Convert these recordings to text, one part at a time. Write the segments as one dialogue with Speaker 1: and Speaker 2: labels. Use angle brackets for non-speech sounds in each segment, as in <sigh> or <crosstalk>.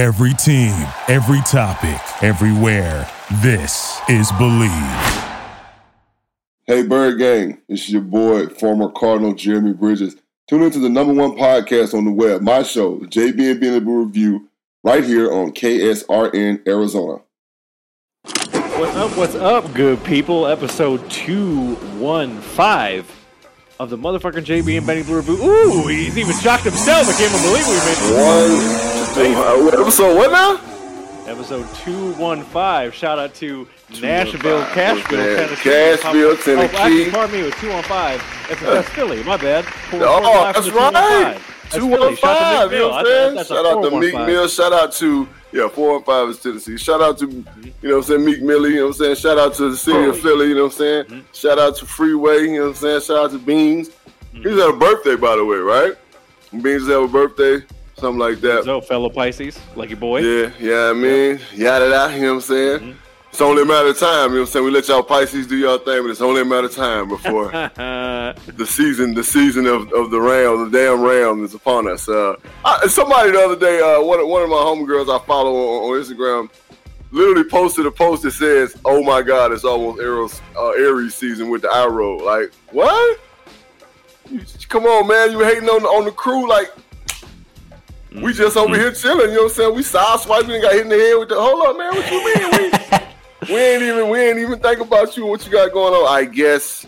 Speaker 1: Every team, every topic, everywhere. This is Believe.
Speaker 2: Hey, Bird Gang, it's your boy, former Cardinal Jeremy Bridges. Tune into the number one podcast on the web, my show, the JB and Benny Blue Review, right here on KSRN Arizona.
Speaker 3: What's up? What's up, good people? Episode 215 of the motherfucking JB and Benny Blue Review. Ooh, he's even shocked himself. I can't believe we made
Speaker 2: One, two, uh, episode what now?
Speaker 3: Episode 215. Shout out to Nashville, Cashville. Tennessee.
Speaker 2: Cashville,
Speaker 3: Oh, actually,
Speaker 2: Tennessee.
Speaker 3: pardon me, it was 215. That's, that's Philly, my bad. Four-
Speaker 2: Oh,
Speaker 3: four
Speaker 2: that's
Speaker 3: 215.
Speaker 2: right.
Speaker 3: That's
Speaker 2: Two
Speaker 3: Philly.
Speaker 2: one
Speaker 3: Shout out to. Meek
Speaker 2: You
Speaker 3: Mill.
Speaker 2: know what I'm saying?
Speaker 3: that's
Speaker 2: Shout out to Meek
Speaker 3: 415.
Speaker 2: Mill. Shout out to yeah, four and five is Tennessee. Shout out to you know what I'm saying Meek Millie. You know what I'm saying. Shout out to the city of Philly. You know what I'm saying.
Speaker 3: Mm-hmm.
Speaker 2: Shout out to Freeway. You know what I'm saying. Shout out to Beans. He just had a birthday by the way, right? Beans have a birthday, something like that.
Speaker 3: So, fellow Pisces, lucky boy.
Speaker 2: Yeah, yeah, I mean, yada yada, you know what I'm saying?
Speaker 3: Mm-hmm.
Speaker 2: It's only a matter of time, you know what I'm saying? We let y'all Pisces do y'all thing, but it's only a matter of time before <laughs> the season, the season of, of the round, the damn round is upon us. Uh, I, somebody the other day, uh, one, of- one of my homegirls I follow on, on Instagram, literally posted a post that says, "Oh my God, it's almost Aries, uh, Aries season with the eye roll." Like, what? Come on, man, you hating on the, on the crew? Like, we just over here chilling. You know what I'm saying? We side swiping and got hit in the head with the. Hold up, man. What you mean? We, <laughs> we ain't even we ain't even think about you. What you got going on? I guess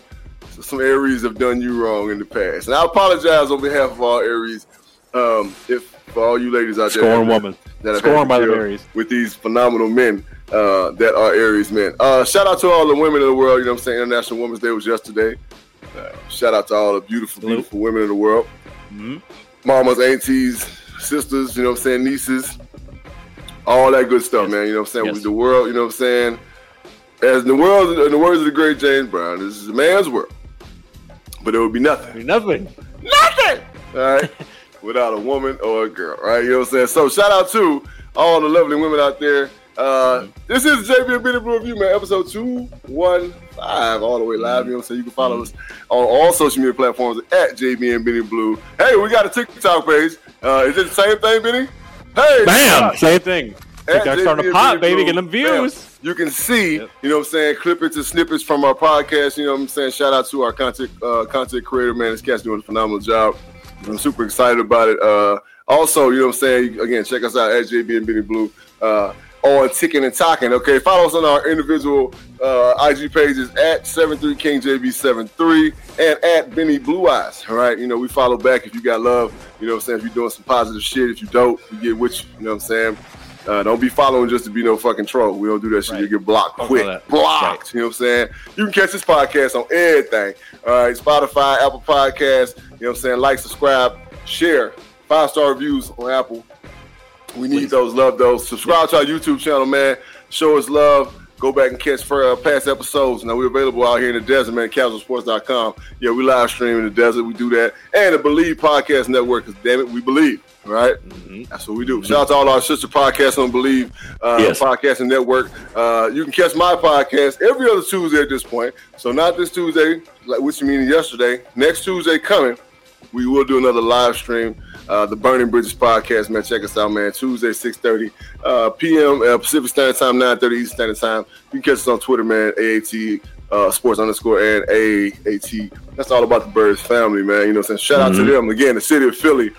Speaker 2: some Aries have done you wrong in the past, and I apologize on behalf of all Aries. Um, if for all you ladies out there,
Speaker 3: Scorn woman.
Speaker 2: that have
Speaker 3: Scorn by the Aries.
Speaker 2: with these phenomenal men uh, that are Aries men. Uh, shout out to all the women of the world. You know what I'm saying? International Women's Day was yesterday. Uh, shout out to all the beautiful,
Speaker 3: Salute.
Speaker 2: beautiful women of the world.
Speaker 3: Mhm.
Speaker 2: Mamas, aunties, sisters, you know what I'm saying, nieces, all that good stuff,
Speaker 3: Yes.
Speaker 2: man. You know what I'm saying?
Speaker 3: Yes.
Speaker 2: With the world, you know what I'm saying? As in the world, in the words of the great James Brown, this is a man's world. But it would be nothing.
Speaker 3: Nothing.
Speaker 2: Nothing! All right? <laughs> Without a woman or a girl, right? You know what I'm saying? So shout out to all the lovely women out there. Uh, this is JB and Benny Blue Review, man, episode 215, all the way live. You know what I'm saying? You can follow us on all social media platforms at JB and Benny Blue. Hey, we got a TikTok page. Uh, is it the same thing, Benny? Hey,
Speaker 3: Bam! Same thing. TikTok starting to pop, baby. Get them views.
Speaker 2: Bam. You can see,
Speaker 3: Yep.
Speaker 2: you know what I'm saying, clippings and snippets from our podcast. You know what I'm saying? Shout out to our content uh, content creator, man. This cat's doing a phenomenal job. I'm super excited about it. Uh, also, you know what I'm saying? Again, check us out at JB and Benny Blue uh, on Ticking and Talking. Okay, follow us on our individual uh, IG pages at 73KingJB73 and at Benny Blue Eyes. All right, you know, we follow back if you got love. You know what I'm saying? If you're doing some positive shit, if you don't, we get with you. You know what I'm saying? Uh, don't be following just to be no fucking troll. We don't do that shit.
Speaker 3: Right.
Speaker 2: You get blocked quick. Blocked. You know what I'm saying? You can catch this podcast on everything. All right, Spotify, Apple Podcasts. You know what I'm saying? Like, subscribe, share. Five star reviews on Apple. We need
Speaker 3: Please.
Speaker 2: those. Love those. Subscribe to our YouTube channel, man. Show us love. Go back and catch for uh, past episodes. Now we're available out here in the desert, man. CasualSports.com. Yeah, we live stream in the desert. We do that, and the Believe Podcast Network. Cause damn it, we believe. Right? That's what we do. Shout out to all our sister podcasts on Believe uh,
Speaker 3: Yes.
Speaker 2: Podcasting Network. Uh, you can catch my podcast every other Tuesday at this point. So not this Tuesday, like which you mean yesterday. Next Tuesday coming, we will do another live stream. Uh, the Burning Bridges podcast, man. Check us out, man. Tuesday, 6.30 uh, p.m. Uh, Pacific Standard Time, 9.30 Eastern Standard Time. You can catch us on Twitter, man. AAT uh, sports underscore and AAT. That's all about the Birds family, man. You know what I'm saying? Shout out to them. Again, the city of Philly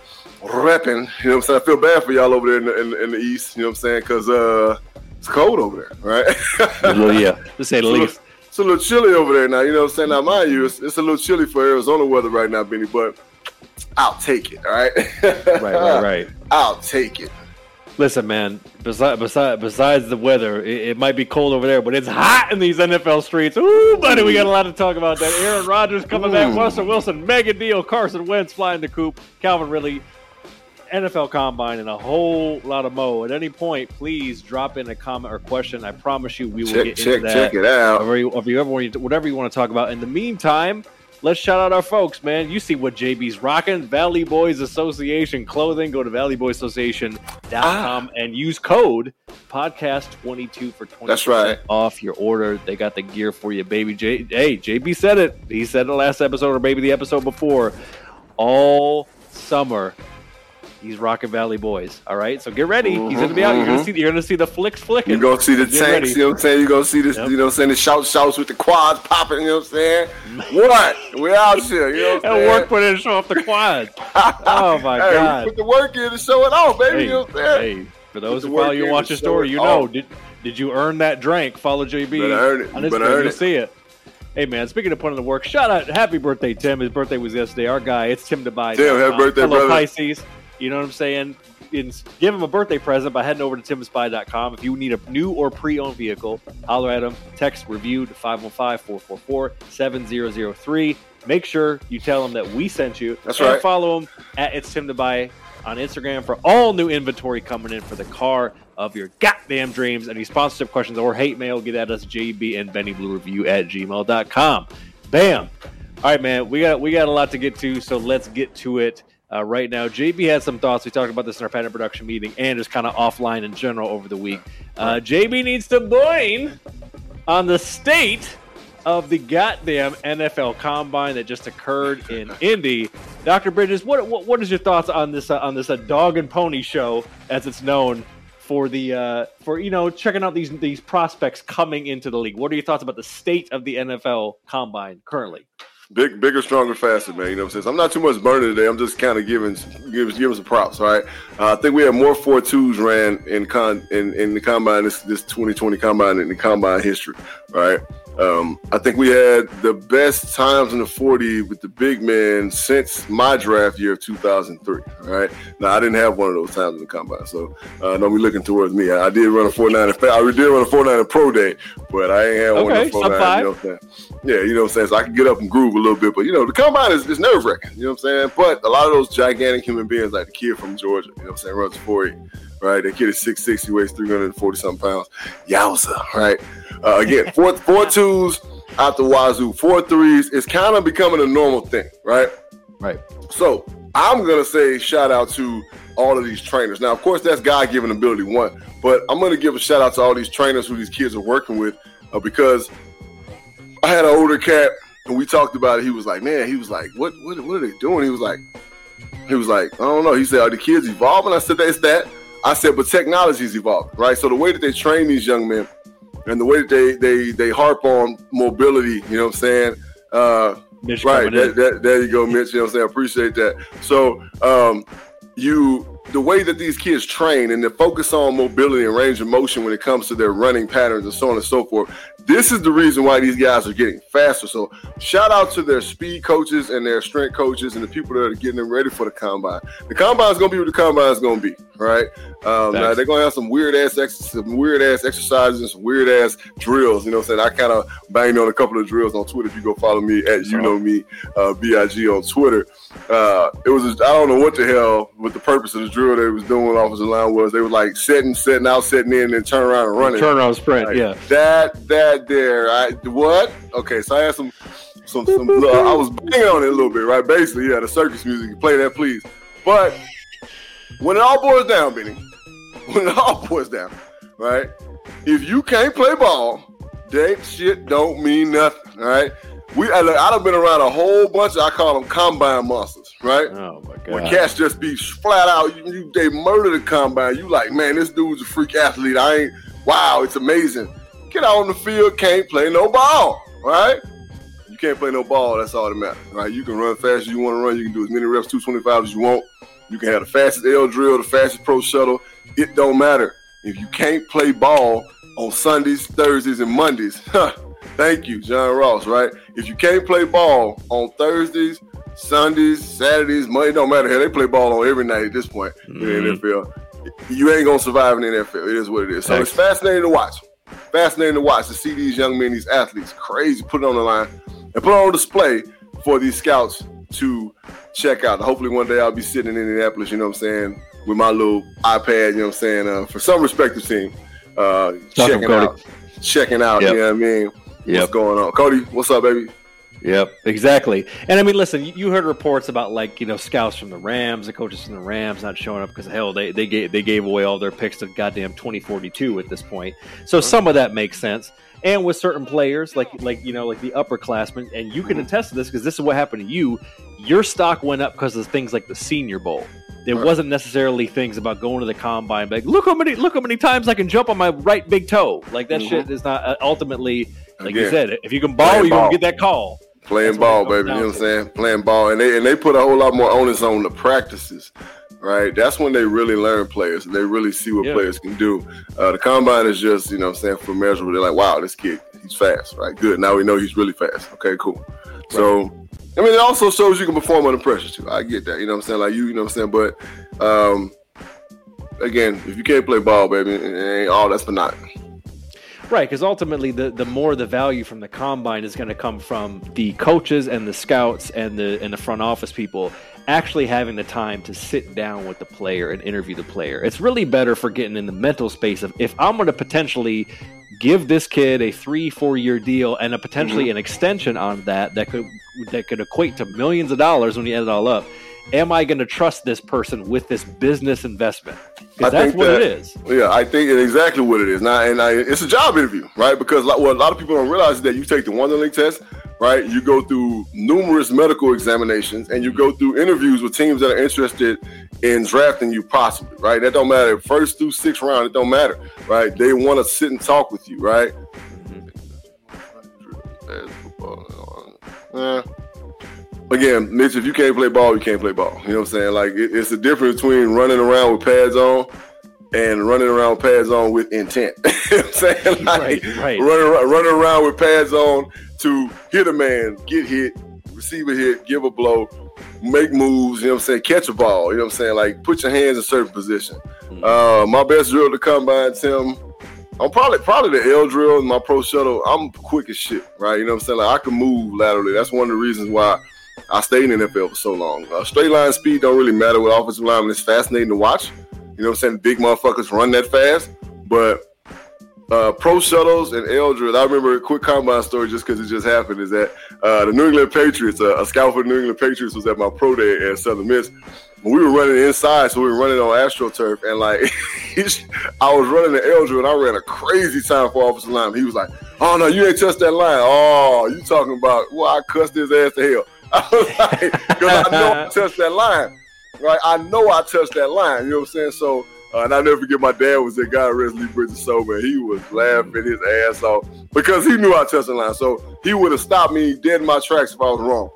Speaker 2: repping. You know what I'm saying? I feel bad for y'all over there in the, in, in the East. You know what I'm saying? Because uh, it's cold over there, right?
Speaker 3: Well, yeah, <laughs> to say the least.
Speaker 2: little- It's a little chilly over there now. You know what I'm saying? Now, mind you, it's, it's a little chilly for Arizona weather right now, Benny, but I'll take it, all right?
Speaker 3: Right, right, <laughs> right.
Speaker 2: I'll take it.
Speaker 3: Listen, man. Besides, besides, besides the weather, it, it might be cold over there, but it's hot in these NFL streets. Ooh, buddy, we got a lot to talk about. That Aaron Rodgers coming back, Russell Wilson, mega deal, Carson Wentz flying the coop, Calvin Ridley, NFL Combine, and a whole lot of mo. At any point, please drop in a comment or question. I promise you, we will
Speaker 2: Check,
Speaker 3: get
Speaker 2: check,
Speaker 3: into that.
Speaker 2: check it out.
Speaker 3: Whatever you, whatever ever want- whatever you want to talk about. In the meantime, let's shout out our folks, man. You see what JB's rocking. Valley Boys Association clothing. Go to valleyboysassociation.com ah. and use code podcast22 for 20
Speaker 2: That's right.
Speaker 3: off your order. They got the gear for you, baby. J- hey, JB said it. He said it last episode or maybe the episode before. All summer, He's rocking Valley Boys. All right, so get ready. He's gonna be out. You're gonna mm-hmm. see. You're gonna see the flicks flicking.
Speaker 2: You're gonna see the
Speaker 3: Get
Speaker 2: tanks,
Speaker 3: ready.
Speaker 2: you know what I'm saying? You gonna see this,
Speaker 3: Yep.
Speaker 2: you know what I'm saying? The shout shouts with the quads popping, you know what I'm saying? <laughs> What? We out here, you know what I'm saying?
Speaker 3: work, put in show off the quads. <laughs> Oh my
Speaker 2: hey,
Speaker 3: God.
Speaker 2: Put the work in to show it off, baby.
Speaker 3: Hey,
Speaker 2: you know what I'm saying?
Speaker 3: hey, for those who follow you watch the story, you know.
Speaker 2: off.
Speaker 3: Did did you earn that drink? Follow JB
Speaker 2: better earn it. You better
Speaker 3: Instagram.
Speaker 2: earn it.
Speaker 3: see it. Hey man, speaking of putting in the work, shout out, happy birthday, Tim. His birthday was yesterday. Our guy, it's Tim Dubai.
Speaker 2: Tim, happy birthday,
Speaker 3: fellow
Speaker 2: brother.
Speaker 3: Pisces. You know what I'm saying? In, give him a birthday present by heading over to timspy.com. If you need a new or pre-owned vehicle, holler at him. Text review to 515-444-7003. Make sure you tell him that we sent you.
Speaker 2: That's
Speaker 3: and
Speaker 2: right.
Speaker 3: Follow him at it's Tim to buy on Instagram for all new inventory coming in for the car of your goddamn dreams. Any sponsorship questions or hate mail, get at us, JB and Benny Blue Review at gmail.com. Bam. All right, man. We got we got a lot to get to, so let's get to it. Uh, right now, JB had some thoughts. We talked about this in our patent production meeting and just kind of offline in general over the week. Uh, JB needs to blame on the state of the goddamn NFL Combine that just occurred in <laughs> Indy. Dr. Bridges, what what, what is your thoughts on this uh, on this uh, dog and pony show as it's known for the uh, for you know checking out these these prospects coming into the league? What are your thoughts about the state of the NFL Combine currently?
Speaker 2: Big, bigger, stronger, faster, man. You know what I'm saying? So I'm not too much burning today. I'm just kind of giving, giving, giving some props. All right. Uh, I think we had more four twos ran in con in, in the combine this this 2020 combine in the combine history. All right. Um, I think we had the best times in the 40 with the big men since my draft year of 2003. All right. Now I didn't have one of those times in the combine, so uh, don't be looking towards me. I, I did run a 49. In fact, I did run a 49 in pro day, but I ain't had one
Speaker 3: Okay,
Speaker 2: of the
Speaker 3: sub
Speaker 2: 49.
Speaker 3: five.
Speaker 2: You know what I'm saying? Yeah, you know what I'm saying? So I can get up and groove a little bit, but you know, the combine is, is nerve wracking, you know what I'm saying? But a lot of those gigantic human beings, like the kid from Georgia, you know what I'm saying, runs 40, right? That kid is 6'6, he weighs 340 something pounds. Yowza, right? Uh, again, four, four twos out the wazoo, four threes. It's kind of becoming a normal thing, right?
Speaker 3: Right.
Speaker 2: So I'm gonna say shout out to all of these trainers. Now, of course, that's God given ability one, but I'm gonna give a shout out to all these trainers who these kids are working with uh, because I had an older cat and we talked about it. He was like, "Man," he was like, "What? What? What are they doing?" He was like, "He was like, I don't know." He said, "Are the kids evolving?" I said, "That's that." I said, "But technology's evolving, right?" So the way that they train these young men and the way that they they they harp on mobility, you know what I'm saying? Uh,
Speaker 3: Mitch
Speaker 2: Right. That, that, there you go, Mitch. You know what I'm saying? I appreciate that. So, um, you the way that these kids train and they focus on mobility and range of motion when it comes to their running patterns and so on and so forth. This is the reason why these guys are getting faster. So, shout out to their speed coaches and their strength coaches and the people that are getting them ready for the combine. The combine is going to be what the combine is going to be, right? Um, now they're going to have some weird ass ex- some weird ass exercises and some weird ass drills. You know what I'm saying? I kind of banged on a couple of drills on Twitter. If you go follow me at you know me uh, Big on Twitter. Uh, it was I don't know what the hell what the purpose of the drill they was doing offensive line was. They were like setting, setting out, setting in, and turn around and running.
Speaker 3: Turn around sprint.
Speaker 2: Like,
Speaker 3: yeah.
Speaker 2: That that there. I what? Okay, so I had some some some. uh, I was banging on it a little bit, right? Basically, yeah, the circus music. Play that, please. But when it all boils down, Benny, <laughs> when it all boils down, right? If you can't play ball, that shit don't mean nothing, all right? We, I, look, I've been around a whole bunch. Of, I call them combine monsters, right?
Speaker 3: Oh my god!
Speaker 2: When cats just be flat out, you, you, they murder the combine. You like, man, this dude's a freak athlete. I ain't. Wow, it's amazing. Get out on the field, can't play no ball, right? You can't play no ball. That's all that matters, right? You can run fast as you want to run. You can do as many reps, 225 as you want. You can have the fastest L drill, the fastest pro shuttle. It don't matter if you can't play ball on Sundays, Thursdays, and Mondays. Thank you, John Ross. Right? If you can't play ball on Thursdays, Sundays, Saturdays, Monday, don't matter. Hell, they play ball on every night at this point in the
Speaker 3: Mhm.
Speaker 2: NFL. You ain't gonna survive in the NFL. It is what it is. So it's fascinating to watch. Fascinating to watch to see these young men, these athletes, crazy, put it on the line and put it on display for these scouts to check out. Hopefully, one day I'll be sitting in Indianapolis. You know what I'm saying? With my little iPad. You know what I'm saying? Uh, for some respective team, uh, checking out, checking out.
Speaker 3: Yep.
Speaker 2: You know what I mean?
Speaker 3: Yep.
Speaker 2: What's going on, Cody? What's up, baby?
Speaker 3: Yep, exactly. And I mean, listen, you- heard reports about like you know scouts from the Rams, the coaches from the Rams not showing up because hell, they they gave they gave away all their picks to goddamn twenty forty two at this point. So some of that makes sense. And with certain players, like like you know like the upperclassmen, and you can mm-hmm. attest to this because this is what happened to you. Your stock went up because of things like the Senior Bowl. There
Speaker 2: Right.
Speaker 3: wasn't necessarily things about going to the combine like look how many look how many times I can jump on my right big toe. Like that
Speaker 2: Mhm.
Speaker 3: shit is not uh, ultimately like you said. If you can ball, you're gonna get that call.
Speaker 2: playing
Speaker 3: That's
Speaker 2: ball, baby. You know what I'm saying? Playing ball, and they and they put a whole lot more onus on the practices, right? That's when they really learn players and they really see what
Speaker 3: Yeah.
Speaker 2: players can do. Uh, the combine is just you know what I'm saying for measurable. They're like, wow, this kid, he's fast, right? Good. Now we know he's really fast. Okay, cool. So. I mean, it also shows you can perform under pressure too. I get that, you know what I'm saying? Like you, you know what I'm saying? But um, again, if you can't play ball, baby, it ain't all that's for naught.
Speaker 3: Right, because ultimately, the the more the value from the combine is going to come from the coaches and the scouts and the and the front office people actually having the time to sit down with the player and interview the player. It's really better for getting in the mental space of if I'm going to potentially give this kid a three four year deal and a potentially an extension on that that could that could equate to millions of dollars when you add it all up. Am I going to trust this person with this business investment? Because that's what
Speaker 2: that-
Speaker 3: it is.
Speaker 2: Yeah, I think it's exactly what it is. Now, and I, it's a job interview, right? Because like, what a lot of people don't realize is that you take the one league test, right? You go through numerous medical examinations, and you go through interviews with teams that are interested in drafting you, possibly, right? That don't matter. First through sixth round, it don't matter, right? They want to sit and talk with you, right? Mm-hmm. Yeah. Again, Mitch, if you can't play ball, you can't play ball. You know what I'm saying? Like it, it's the difference between running around with pads on and running around with pads on with intent. <laughs> you know what I'm saying? <laughs> Like,
Speaker 3: Right, right.
Speaker 2: Running, around- running around with pads on to hit a man, get hit, receive a hit, give a blow, make moves, you know what I'm saying? Catch a ball, you know what I'm saying? Like put your hands in certain position. Uh, my best drill to combine, Tim. I'm probably probably the L drill and my pro shuttle. I'm quick as shit, right? You know what I'm saying? Like I can move laterally. That's one of the reasons why I stayed in NFL for so long. Uh, straight line speed don't really matter with offensive linemen. It's fascinating to watch. You know what I'm saying? Big motherfuckers run that fast. But uh, pro shuttles and L drills. I remember a quick combine story just because it just happened. Is that uh, the New England Patriots? Uh, a scout for the New England Patriots was at my pro day at Southern Miss. We were running inside, so we were running on AstroTurf, and like <laughs> I was running the L drill, and I ran a crazy time for offensive lineman. He was like, "Oh no, you ain't touched that line. Oh, you talking about? Well, I cussed his ass to hell. <laughs> I was like, because I know I touched that line, right? I know I touched that line. You know what I'm saying? So, uh, and I never forget my dad was there. God rest Lee Bridges so man, he was laughing his ass off because he knew I touched the line. So he would have stopped me dead in my tracks if I was wrong.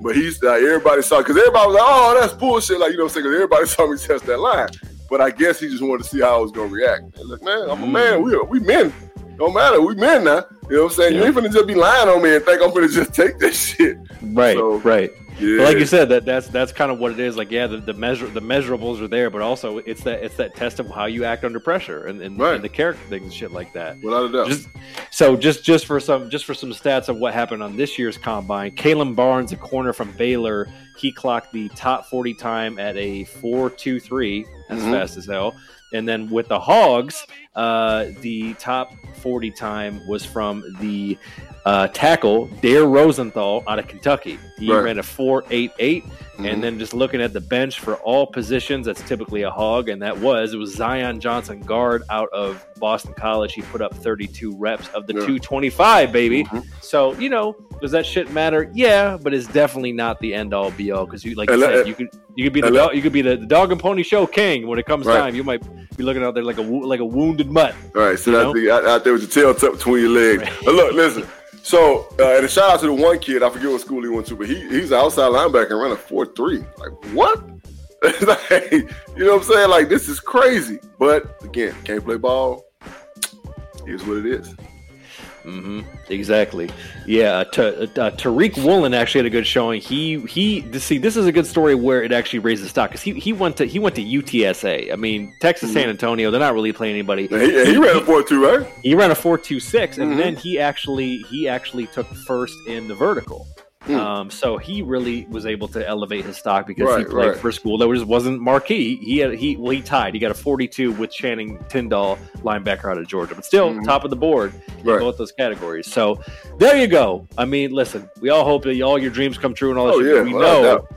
Speaker 2: But he's like everybody saw because everybody was like, "Oh, that's bullshit!" Like you know, what I'm saying 'cause everybody <laughs> saw me touch that line. But I guess he just wanted to see how I was gonna react. And look, man, I'm a hmm. man. We we men. Don't matter. We men now. You know what I'm saying? You ain't gonna just be lying on me and think I'm gonna just take this <laughs> shit.
Speaker 3: Right,
Speaker 2: So,
Speaker 3: right.
Speaker 2: Yeah.
Speaker 3: Like you said, that that's that's kind of what it is. Like, yeah, the, the measure the measurables are there, but also it's that it's that test of how you act under pressure and, and,
Speaker 2: Right.
Speaker 3: and the character things and shit like that.
Speaker 2: without a doubt.
Speaker 3: Just so just just for some just for some stats of what happened on this year's combine, Kalon Barnes, a corner from Baylor, he clocked the top forty time at a four two three. That's
Speaker 2: Mhm.
Speaker 3: fast as hell. And then with the Hogs, uh, the top forty time was from the uh, tackle Dare Rosenthal out of Kentucky. He
Speaker 2: Right.
Speaker 3: ran a four eight eight.
Speaker 2: Mhm.
Speaker 3: And then just looking at the bench for all positions, that's typically a hog, and that was it was Zion Johnson, guard out of Boston College. He put up 32 reps of the
Speaker 2: Yeah.
Speaker 3: 225, baby.
Speaker 2: Mhm.
Speaker 3: So you know, does that shit matter? Yeah, but it's definitely not the end all be all because you like you said, you could you could be the dog, you could be the, the dog and pony show king when it comes
Speaker 2: Right.
Speaker 3: time. You might be looking out there like a like a wounded mutt.
Speaker 2: All right,
Speaker 3: You
Speaker 2: out, there, out, there with your tail tucked between your legs.
Speaker 3: Right.
Speaker 2: But look, listen. So, uh, and a shout out to the one kid. I forget what school he went to, but he he's an outside linebacker and ran a four three. Like what? <laughs> like, you know what I'm saying? Like this is crazy. But again, can't play ball. Here's what it is.
Speaker 3: Hmm Exactly. Yeah. Uh, Ta- uh, Tariq Woolen actually had a good showing. He he. See, this is a good story where it actually raises stock because he, he went to he went to UTSA. I mean, Texas San Antonio. They're not really playing anybody.
Speaker 2: And he, he ran a four two, right?
Speaker 3: He ran a four two six, and
Speaker 2: Mhm.
Speaker 3: then he actually he actually took first in the vertical.
Speaker 2: Hmm.
Speaker 3: Um, so he really was able to elevate his stock because he played
Speaker 2: right.
Speaker 3: for a school that was wasn't marquee. He had he well he tied. He got a forty two with Channing Tindall, linebacker out of Georgia, but still
Speaker 2: Mhm.
Speaker 3: top of the board in
Speaker 2: Right.
Speaker 3: both those categories. So there you go. I mean, listen, we all hope that all your dreams come true and all that
Speaker 2: Oh,
Speaker 3: shit.
Speaker 2: yeah,
Speaker 3: we
Speaker 2: a
Speaker 3: know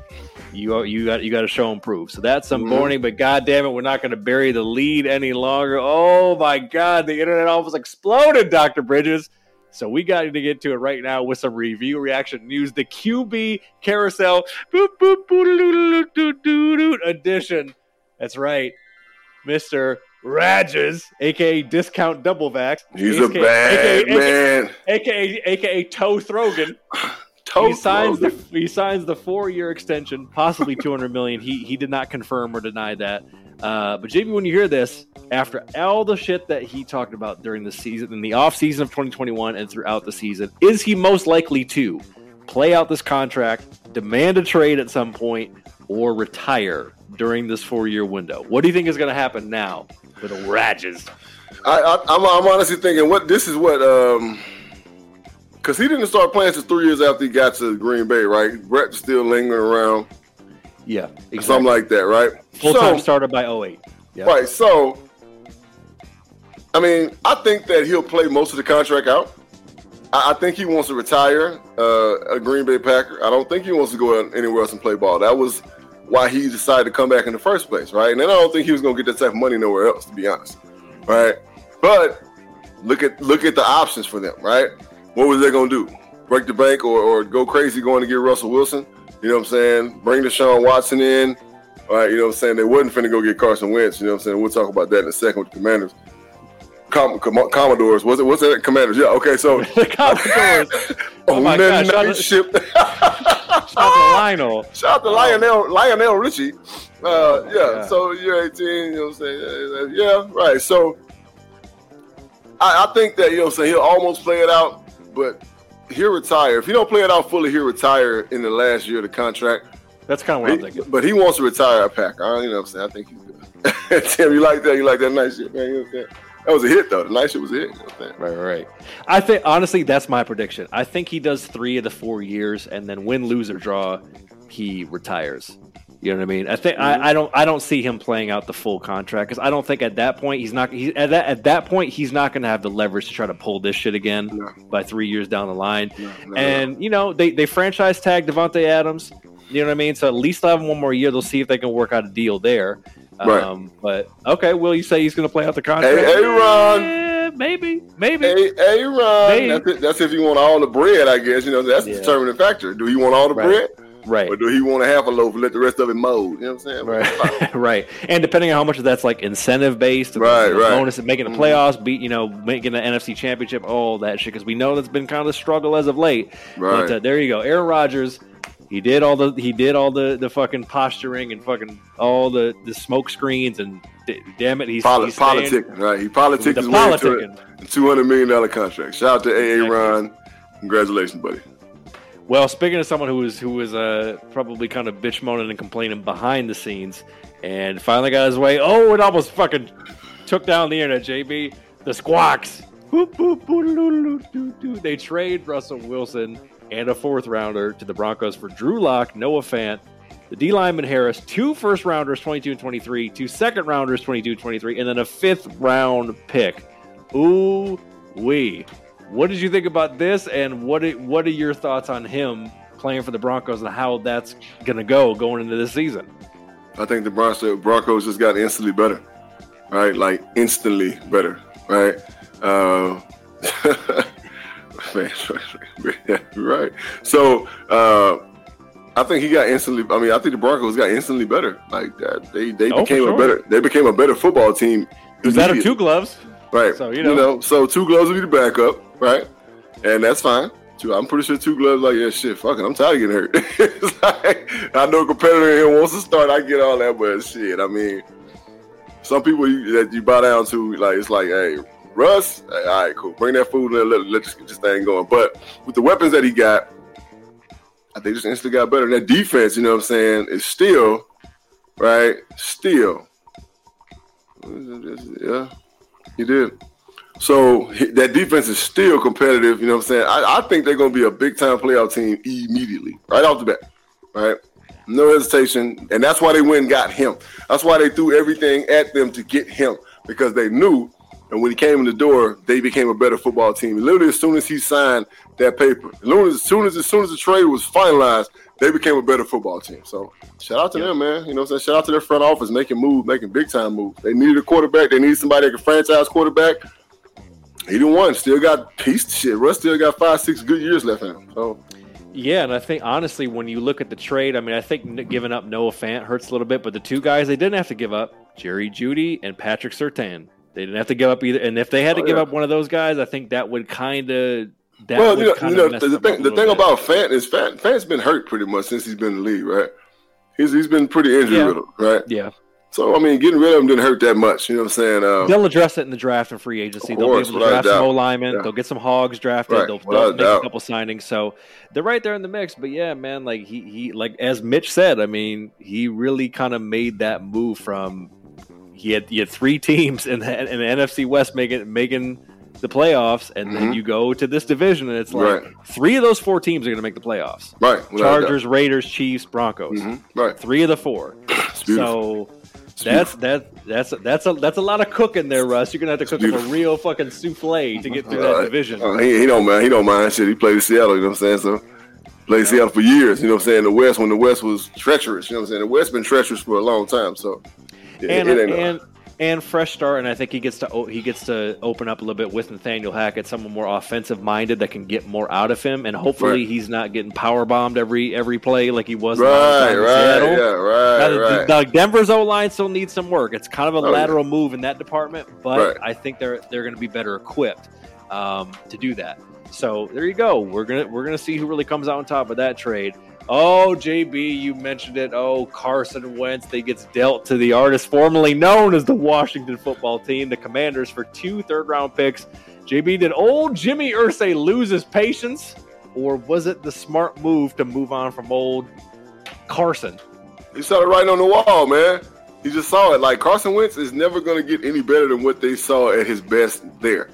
Speaker 3: you you got you got to show and prove. So that's some
Speaker 2: Mhm.
Speaker 3: morning, but god damn it, we're not going to bury the lead any longer. Oh my god, the internet almost exploded, Doctor Bridges. So we got to get to it right now with some review reaction news. The QB carousel boop, boop, boop, doo, doo, doo, edition. That's right, Mister Rages, aka Discount Double Vax.
Speaker 2: He's a bad
Speaker 3: AKA,
Speaker 2: man.
Speaker 3: AKA, AKA Toe Throgan.
Speaker 2: Toe
Speaker 3: he signs the he signs the four year extension, possibly two hundred million. He he did not confirm or deny that. Uh, but JB, when you hear this, after all the shit that he talked about during the season, in the off season of 2021 and throughout the season, is he most likely to play out this contract, demand a trade at some point, or retire during this four year window? What do you think is going to happen now with the Rages?
Speaker 2: I, I, I'm, I'm honestly thinking what this is what um because he didn't start playing until three years after he got to Green Bay, right? Brett's still lingering around,
Speaker 3: Yeah,
Speaker 2: something like that, right?
Speaker 3: Full time
Speaker 2: So-
Speaker 3: starter by 08. Yeah.
Speaker 2: Right. So, I mean, I think that he'll play most of the contract out. I, I think he wants to retire uh, a Green Bay Packer. I don't think he wants to go anywhere else and play ball. That was why he decided to come back in the first place, right? And then I don't think he was going to get that type of money nowhere else, to be honest, right? But look at look at the options for them, right? What was they going to do? Break the bank or, or go crazy going to get Russell Wilson? You know what I'm saying? Bring Deshaun Watson in. All right, you know what I'm saying? They wasn't finna go get Carson Wentz. You know what I'm saying? We'll talk about that in a second with the Commanders. Com- Com- Commodores. Was it? What's that? Commanders. Yeah. Okay. So <laughs>
Speaker 3: the Commodores. <laughs> Oh
Speaker 2: on
Speaker 3: my gosh, shout
Speaker 2: ship. <laughs>
Speaker 3: Shout out to Lionel.
Speaker 2: Shout out to Lionel Lionel Richie. Uh, yeah,
Speaker 3: yeah.
Speaker 2: So you're 18. You know what I'm saying? Yeah. Right. So I, I think that you know what I'm saying he'll almost play it out, but he'll retire. If he don't play it out fully, he'll retire in the last year of the contract.
Speaker 3: That's kind of what I'm thinking.
Speaker 2: but he wants to retire a Packer. I- You know what I'm saying? I think he's <laughs> good. Tim, you like that? You like that nice shit, man? You know what I'm saying? That was a hit, though. The nice shit was a hit. You know what I'm saying?
Speaker 3: Right, right, right. I think honestly, that's my prediction. I think he does three of the four years, and then win, lose or draw, he retires. You know what I mean? I think I, I don't I don't see him playing out the full contract because I don't think at that point he's not he's, at that at that point he's not going to have the leverage to try to pull this shit again
Speaker 2: No.
Speaker 3: by three years down the line.
Speaker 2: No, no.
Speaker 3: And you know they they franchise tag Davante Adams. You know what I mean? So at least they'll have him one more year. They'll see if they can work out a deal there.
Speaker 2: Right.
Speaker 3: Um, but okay, will you say he's going to play out the contract?
Speaker 2: Hey, hey, Ron.
Speaker 3: Maybe, maybe.
Speaker 2: Hey, hey, Ron.
Speaker 3: They-
Speaker 2: That's, it. that's if you want all the bread, I guess. You know, that's the determining factor. Do you want all the
Speaker 3: Right.
Speaker 2: bread,
Speaker 3: Right.
Speaker 2: or do he want a half a loaf and let the rest of it mold? You know what I'm saying?
Speaker 3: Right, <laughs> right, and depending on how much of that's like incentive based,
Speaker 2: Right, right.
Speaker 3: bonus and making the
Speaker 2: Mhm.
Speaker 3: playoffs, beat you know, making the NFC Championship, all that shit. Because we know that's been kind of a struggle as of late.
Speaker 2: Right.
Speaker 3: But uh, there you go, Aaron Rodgers. He did all the he did all the the fucking posturing and fucking all the the smoke screens and d- damn it, he's,
Speaker 2: Poli-
Speaker 3: he's
Speaker 2: politicking, right? He politicked
Speaker 3: The
Speaker 2: his way into
Speaker 3: politicking.
Speaker 2: a two hundred million dollar contract. Shout out to AA
Speaker 3: Exactly.
Speaker 2: Ron. Congratulations, buddy.
Speaker 3: Well, speaking of someone who was who was uh, probably kind of bitch moaning and complaining behind the scenes, and finally got his way. Oh, it almost fucking took down the internet. JB, the Squawks. They trade Russell Wilson and a fourth rounder to the Broncos for Drew Lock, Noah Fant, the D lineman Harris, two first rounders, 22 and 23, two second rounders, 22 and 23, and then a fifth round pick. Ooh, wee. What did you think about this, and what are, what are your thoughts on him playing for the Broncos and how that's going to go going into this season?
Speaker 2: I think the Broncos, Broncos just got instantly better, right? Like instantly better, right? Uh, <laughs> man, <laughs> right. So uh, I think he got instantly. I mean, I think the Broncos got instantly better. Like that, they they
Speaker 3: Oh,
Speaker 2: became
Speaker 3: sure.
Speaker 2: a better. They became a better football team.
Speaker 3: Is that a
Speaker 2: immediately.
Speaker 3: two gloves?
Speaker 2: Right.
Speaker 3: So, you
Speaker 2: you
Speaker 3: know.
Speaker 2: know. so two gloves will be the backup, right? And that's fine. Too, I'm pretty sure two gloves like yeah, shit, fuck it. I'm tired of getting hurt. <laughs> it's like, I know a competitor here wants to start. I get all that, but shit, I mean, some people you, that you bow down to, like it's like, hey, Russ, hey, all right, cool. Bring that food and let, let's get this thing going. But with the weapons that he got, I think just instantly got better. And that defense, you know what I'm saying, is still, right, still. Yeah, he did. So that defense is still competitive. You know what I'm saying? I, I think they're going to be a big time playoff team immediately, right off the bat. Right? No hesitation. And that's why they went and got him. That's why they threw everything at them to get him because they knew. And when he came in the door, they became a better football team. Literally, as soon as he signed that paper, as soon as, as soon as, as soon as the trade was finalized, they became a better football team. So shout out to
Speaker 3: Yeah.
Speaker 2: them, man. You know what I'm saying? Shout out to their front office making moves, making big time moves. They needed a quarterback. They needed somebody that could franchise quarterback. He didn't won. Still got piece of shit. Russ still got five, six good years left in him. So
Speaker 3: yeah, and I think honestly, when you look at the trade, I mean, I think giving up Noah Fant hurts a little bit, but the two guys they didn't have to give up, Jerry Jeudy and Patrick Sutton, they didn't have to give up either. And if they had to oh, give yeah. up one of those guys, I think that would kind of.
Speaker 2: Well, you know, you know the, thing, the thing about Fant is Fant, Fant's been hurt pretty much since he's been in the league, right? He's he's been pretty injured
Speaker 3: yeah.
Speaker 2: riddled, right?
Speaker 3: Yeah.
Speaker 2: So I mean, getting rid of him didn't hurt that much. You know what I'm saying?
Speaker 3: Um, they'll address it in the draft and free agency. Course, They'll be able to draft some O linemen. Yeah. They'll get some hogs drafted. Right. They'll, they'll make a couple signings. So they're right there in the mix. But yeah, man, like he he like as Mitch said, I mean, he really kind of made that move from he had he had three teams in the, in the NFC West making making the playoffs, and mm-hmm. then you go to this division, and it's like right. three of those four teams are going to make the playoffs.
Speaker 2: Right.
Speaker 3: Chargers, Raiders, Chiefs, Broncos.
Speaker 2: Mm-hmm. Right.
Speaker 3: Three of the four. So that's that that's that's a that's a lot of cooking there, Russ. You're gonna have to cook up a real fucking souffle to get through uh, that division.
Speaker 2: Uh, he, he, don't mind. He don't mind shit. He played in Seattle. You know what I'm saying? So played yeah. Seattle for years. You know what I'm saying? The West when the West was treacherous. You know what I'm saying? The West been treacherous for a long time. So
Speaker 3: yeah, and, it, and and fresh start. And I think he gets to he gets to open up a little bit with Nathaniel Hackett, someone more offensive minded that can get more out of him. And hopefully right. he's not getting power bombed every every play like he was.
Speaker 2: Right, right, yeah, right, now, right.
Speaker 3: The, the Denver's O line still needs some work. It's kind of a oh, lateral yeah. move in that department, but right. I think they're they're going to be better equipped um, to do that. So there you go. We're gonna we're gonna see who really comes out on top of that trade. Oh, JB, you mentioned it. Oh, Carson Wentz. They gets dealt to the artist formerly known as the Washington football team, the Commanders, for two third round picks. JB, did old Jimmy Irsay lose his patience, or was it the smart move to move on from old Carson?
Speaker 2: He saw it right on the wall, man. He just saw it. Like Carson Wentz is never going to get any better than what they saw at his best there.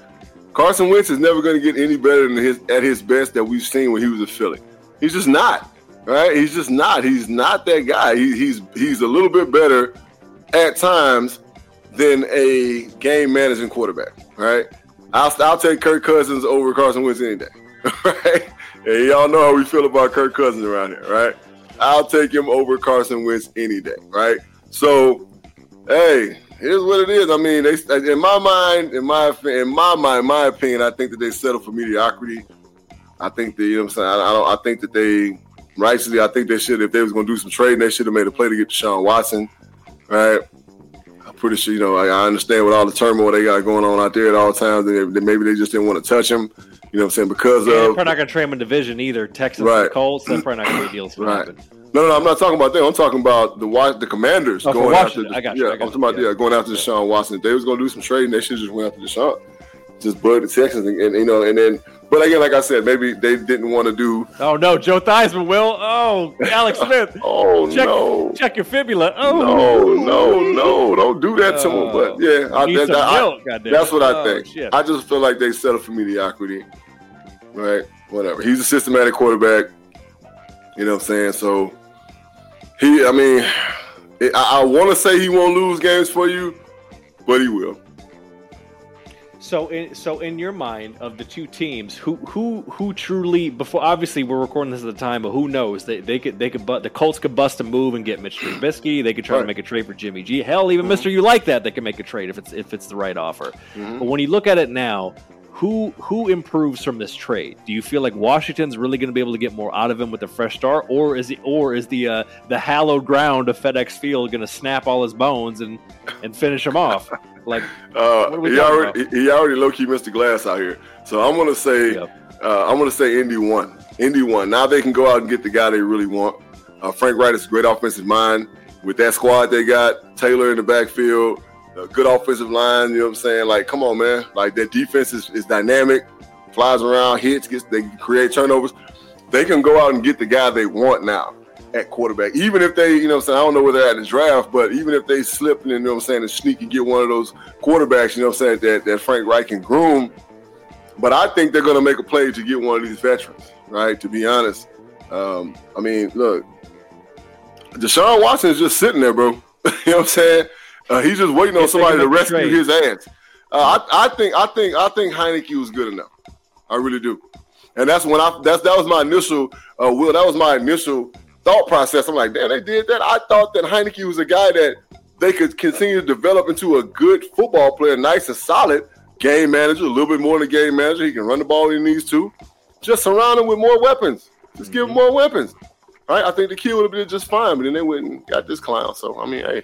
Speaker 2: Carson Wentz is never going to get any better than his at his best that we've seen when he was a Philly. He's just not. Right? He's just not. He's not that guy. He, he's he's a little bit better at times than a game managing quarterback. Right? I'll I'll take Kirk Cousins over Carson Wentz any day. <laughs> Right? And y'all know how we feel about Kirk Cousins around here, right? I'll take him over Carson Wentz any day, right? So, hey, here's what it is. I mean, they in my mind, in my in my mind, my opinion, I think that they settle for mediocrity. I think that you know what I'm saying. I, I don't. I think that they rightfully, I think they should, if they was going to do some trading, they should have made a play to get Deshaun Watson, right? I'm pretty sure, you know, I, I understand with all the turmoil they got going on out there at all times, that maybe they just didn't want to touch him. You know what I'm saying? Because
Speaker 3: yeah,
Speaker 2: of.
Speaker 3: They're probably not going to trade him in division either. Texas right. and Colts, they're probably not going to <clears throat> deal
Speaker 2: right. No, no, no, I'm not talking about them. I'm talking about the the Commanders
Speaker 3: oh,
Speaker 2: going
Speaker 3: after. The, I got
Speaker 2: you.
Speaker 3: Yeah,
Speaker 2: I am talking about yeah. yeah. going after Deshaun Watson. If they was going to do some trading, they should just went after Deshaun. Just bud the Texans, and, and you know, and then but again, like I said, maybe they didn't want to do.
Speaker 3: Oh no, Joe Theismann will. Oh, Alex <laughs> oh, Smith.
Speaker 2: oh
Speaker 3: check,
Speaker 2: no,
Speaker 3: check your fibula. Oh
Speaker 2: no, no, no, don't do that to him. Oh, but yeah, I, that, I, that's what I oh, think. Shit. I just feel like they settled for mediocrity. Right, whatever. He's a systematic quarterback. You know what I'm saying? So he, I mean, I, I want to say he won't lose games for you, but he will.
Speaker 3: So, in, so in your mind, of the two teams, who who who truly before? Obviously, we're recording this at the time, but who knows? They they could they could but the Colts could bust a move and get Mitch Trubisky. They could try right. to make a trade for Jimmy G. Hell, even mm-hmm. Mister You like that? They can make a trade if it's if it's the right offer. Mm-hmm. But when you look at it now, who who improves from this trade? Do you feel like Washington's really going to be able to get more out of him with a fresh start, or is the or is the uh, the hallowed ground of FedEx Field going to snap all his bones and and finish him off? <laughs> Like,
Speaker 2: uh, he already about? he already low key missed the glass out here. So I'm gonna say yep. uh, I'm gonna say Indy won. Indy won. Now they can go out and get the guy they really want. Uh, Frank Reich is a great offensive mind with that squad they got. Taylor in the backfield, good offensive line. You know what I'm saying? Like, come on, man. Like their defense is, is dynamic, flies around, hits, gets they create turnovers. They can go out and get the guy they want now at quarterback. Even if they, you know I'm saying, I don't know where they're at in the draft, but even if they slip and you know I'm saying, and sneak and get one of those quarterbacks, you know I'm saying, that, that Frank Reich can groom. But I think they're gonna make a play to get one of these veterans, right? To be honest. Um, I mean, look, Deshaun Watson is just sitting there, bro. <laughs> you know what I'm saying? Uh, he's just waiting on somebody to rescue his ass. Uh, I, I think I think I think Heinicke was good enough. I really do. And that's when I that's that was my initial uh, will. That was my initial thought process. I'm like, damn, they did that. I thought that Heinicke was a guy that they could continue to develop into a good football player, nice and solid, game manager, a little bit more than a game manager. He can run the ball he needs to. Just surround him with more weapons. Just give him more weapons. Right? I think the kid would have been just fine, but then they went and got this clown. So I mean, hey.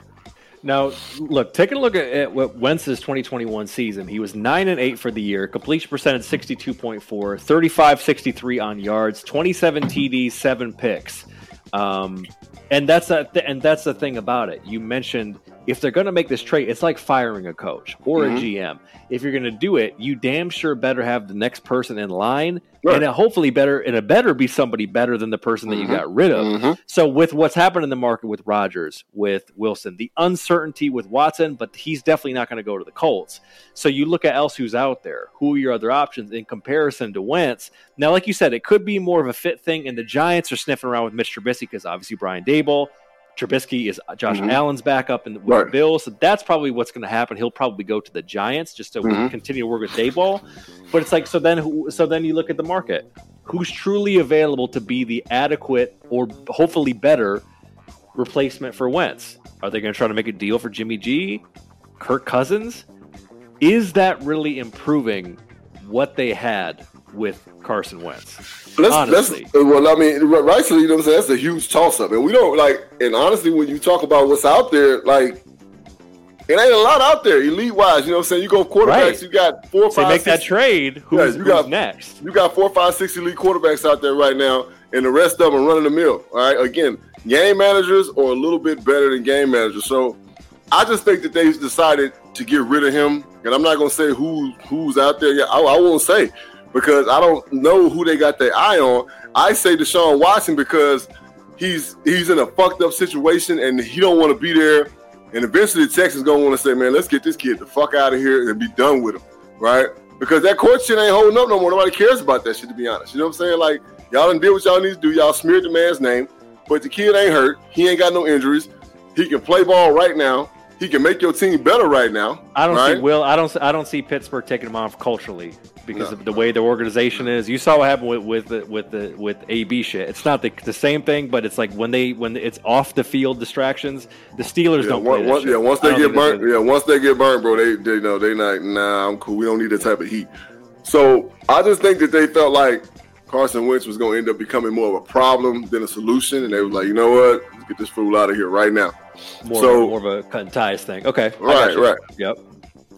Speaker 3: Now, look, taking a look at, at Wentz's 2021 season, he was 9 and 8 for the year, completion percentage 62.4, 35 63 on yards, 27 TDs, 7 picks. Um, and that's a th- and that's the thing about it. You mentioned if they're going to make this trade, it's like firing a coach or mm-hmm. a GM. If you're going to do it, you damn sure better have the next person in line, right. and hopefully better and it better be somebody better than the person that mm-hmm. you got rid of. Mm-hmm. So with what's happened in the market with Rodgers, with Wilson, the uncertainty with Watson, but he's definitely not going to go to the Colts. So you look at else who's out there. Who are your other options in comparison to Wentz? Now, like you said, it could be more of a fit thing, and the Giants are sniffing around with Mitch Trubisky because obviously Brian Daboll Trubisky is Josh mm-hmm. Allen's backup in the, right. the Bills, so that's probably what's going to happen. He'll probably go to the Giants just to mm-hmm. continue to work with Daboll. But it's like so then so then you look at the market. Who's truly available to be the adequate or hopefully better replacement for Wentz? Are they going to try to make a deal for Jimmy G, Kirk Cousins? Is that really improving what they had with Carson Wentz.
Speaker 2: Let's, honestly. Let's, well, I mean, rightfully, you know what I'm saying? That's a huge toss up. And we don't like, and honestly, when you talk about what's out there, like, it ain't a lot out there, elite wise. You know what I'm saying? You go quarterbacks, right. you got four,
Speaker 3: so
Speaker 2: five.
Speaker 3: make six, that trade. Who's, yeah, you got, next?
Speaker 2: You got four, five, six elite quarterbacks out there right now, and the rest of them are running the mill. All right. Again, game managers or a little bit better than game managers. So I just think that they've decided to get rid of him. And I'm not going to say who who's out there yet. I, I won't say because I don't know who they got their eye on. I say Deshaun Watson because he's he's in a fucked up situation and he don't want to be there. And eventually the Texans gonna want to say, man, let's get this kid the fuck out of here and be done with him, right? Because that court shit ain't holding up no more. Nobody cares about that shit, to be honest. You know what I'm saying? Like y'all done did what y'all need to do. Y'all smeared the man's name, but the kid ain't hurt. He ain't got no injuries. He can play ball right now. He can make your team better right now.
Speaker 3: I don't
Speaker 2: right?
Speaker 3: see Will. I don't. I don't see Pittsburgh taking him off culturally because no. of the way the organization is. You saw what happened with with the, with the with AB shit. It's not the, the same thing, but it's like when they when it's off the field distractions, the Steelers
Speaker 2: yeah,
Speaker 3: don't
Speaker 2: one,
Speaker 3: one,
Speaker 2: Yeah, once they get burnt, yeah, once they get burnt, bro, they they know they not nah, I'm cool. We don't need that type of heat. So I just think that they felt like Carson Wentz was going to end up becoming more of a problem than a solution, and they were like, you know what, let's get this fool out of here right now.
Speaker 3: More, so, more of a cut and ties thing. Okay,
Speaker 2: right, right.
Speaker 3: Yep.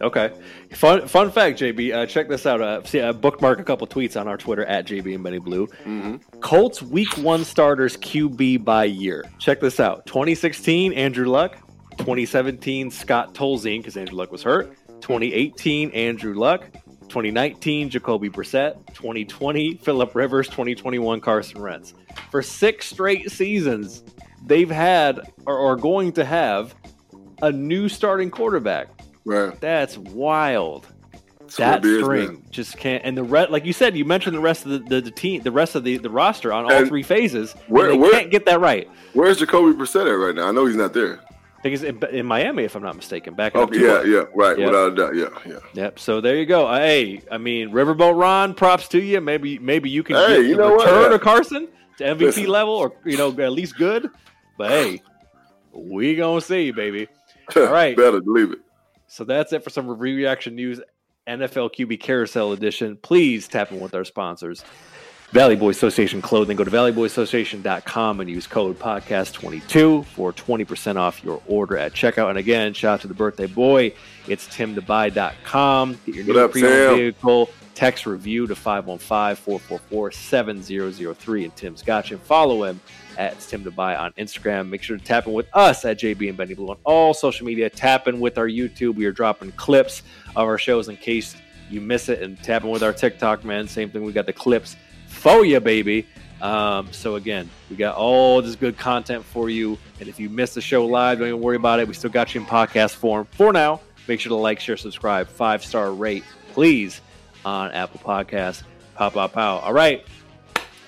Speaker 3: Okay. Fun fun fact, JB. Uh, check this out. Uh, see, I bookmark a couple tweets on our Twitter at JB and Benny Blue. Mm-hmm. Colts Week One starters QB by year. Check this out. 2016, Andrew Luck. 2017, Scott Tolzien because Andrew Luck was hurt. 2018, Andrew Luck. 2019, Jacoby Brissett. 2020, Philip Rivers. 2021, Carson Wentz. For six straight seasons, they've had or are going to have a new starting quarterback.
Speaker 2: Right.
Speaker 3: That's wild. That's that string is, just can't. And the rest, like you said, you mentioned the rest of the, the, the team, the rest of the, the roster on all and three phases. Where, they where, can't get that right.
Speaker 2: Where's Jacoby Brissett at right now? I know he's not there.
Speaker 3: Think he's in, in Miami, if I'm not mistaken. Back.
Speaker 2: Okay. Oh, yeah. Yeah. Right. Yep. Without a doubt. Yeah. Yeah.
Speaker 3: Yep. So there you go. Uh, hey, I mean, Riverboat Ron, props to you. Maybe maybe you can
Speaker 2: hey, you know
Speaker 3: return
Speaker 2: what?
Speaker 3: Carson to MVP Listen. level, or you know at least good. But hey, we gonna see, baby. <laughs> All right.
Speaker 2: Better believe it.
Speaker 3: So that's it for some review reaction news, NFL QB Carousel Edition. Please tap in with our sponsors. Valley Boy Association clothing. Go to valleyboyassociation.com and use code podcast22 for 20% off your order at checkout. And again, shout out to the birthday boy. It's timtobuy.com. Get your new pre-owned vehicle. Text review to 515-444-7003 and Tim's got you. Follow him at Tim to Buy on Instagram. Make sure to tap in with us at JB and Benny Blue on all social media. Tap in with our YouTube. We are dropping clips of our shows in case you miss it, and tap in with our TikTok, man. Same thing. We got the clips for you, baby. Um, so again, we got all this good content for you. And if you missed the show live, don't even worry about it. We still got you in podcast form. For now, make sure to like, share, subscribe, five star rate, please, on Apple Podcasts. Pow, pow, pow. All right.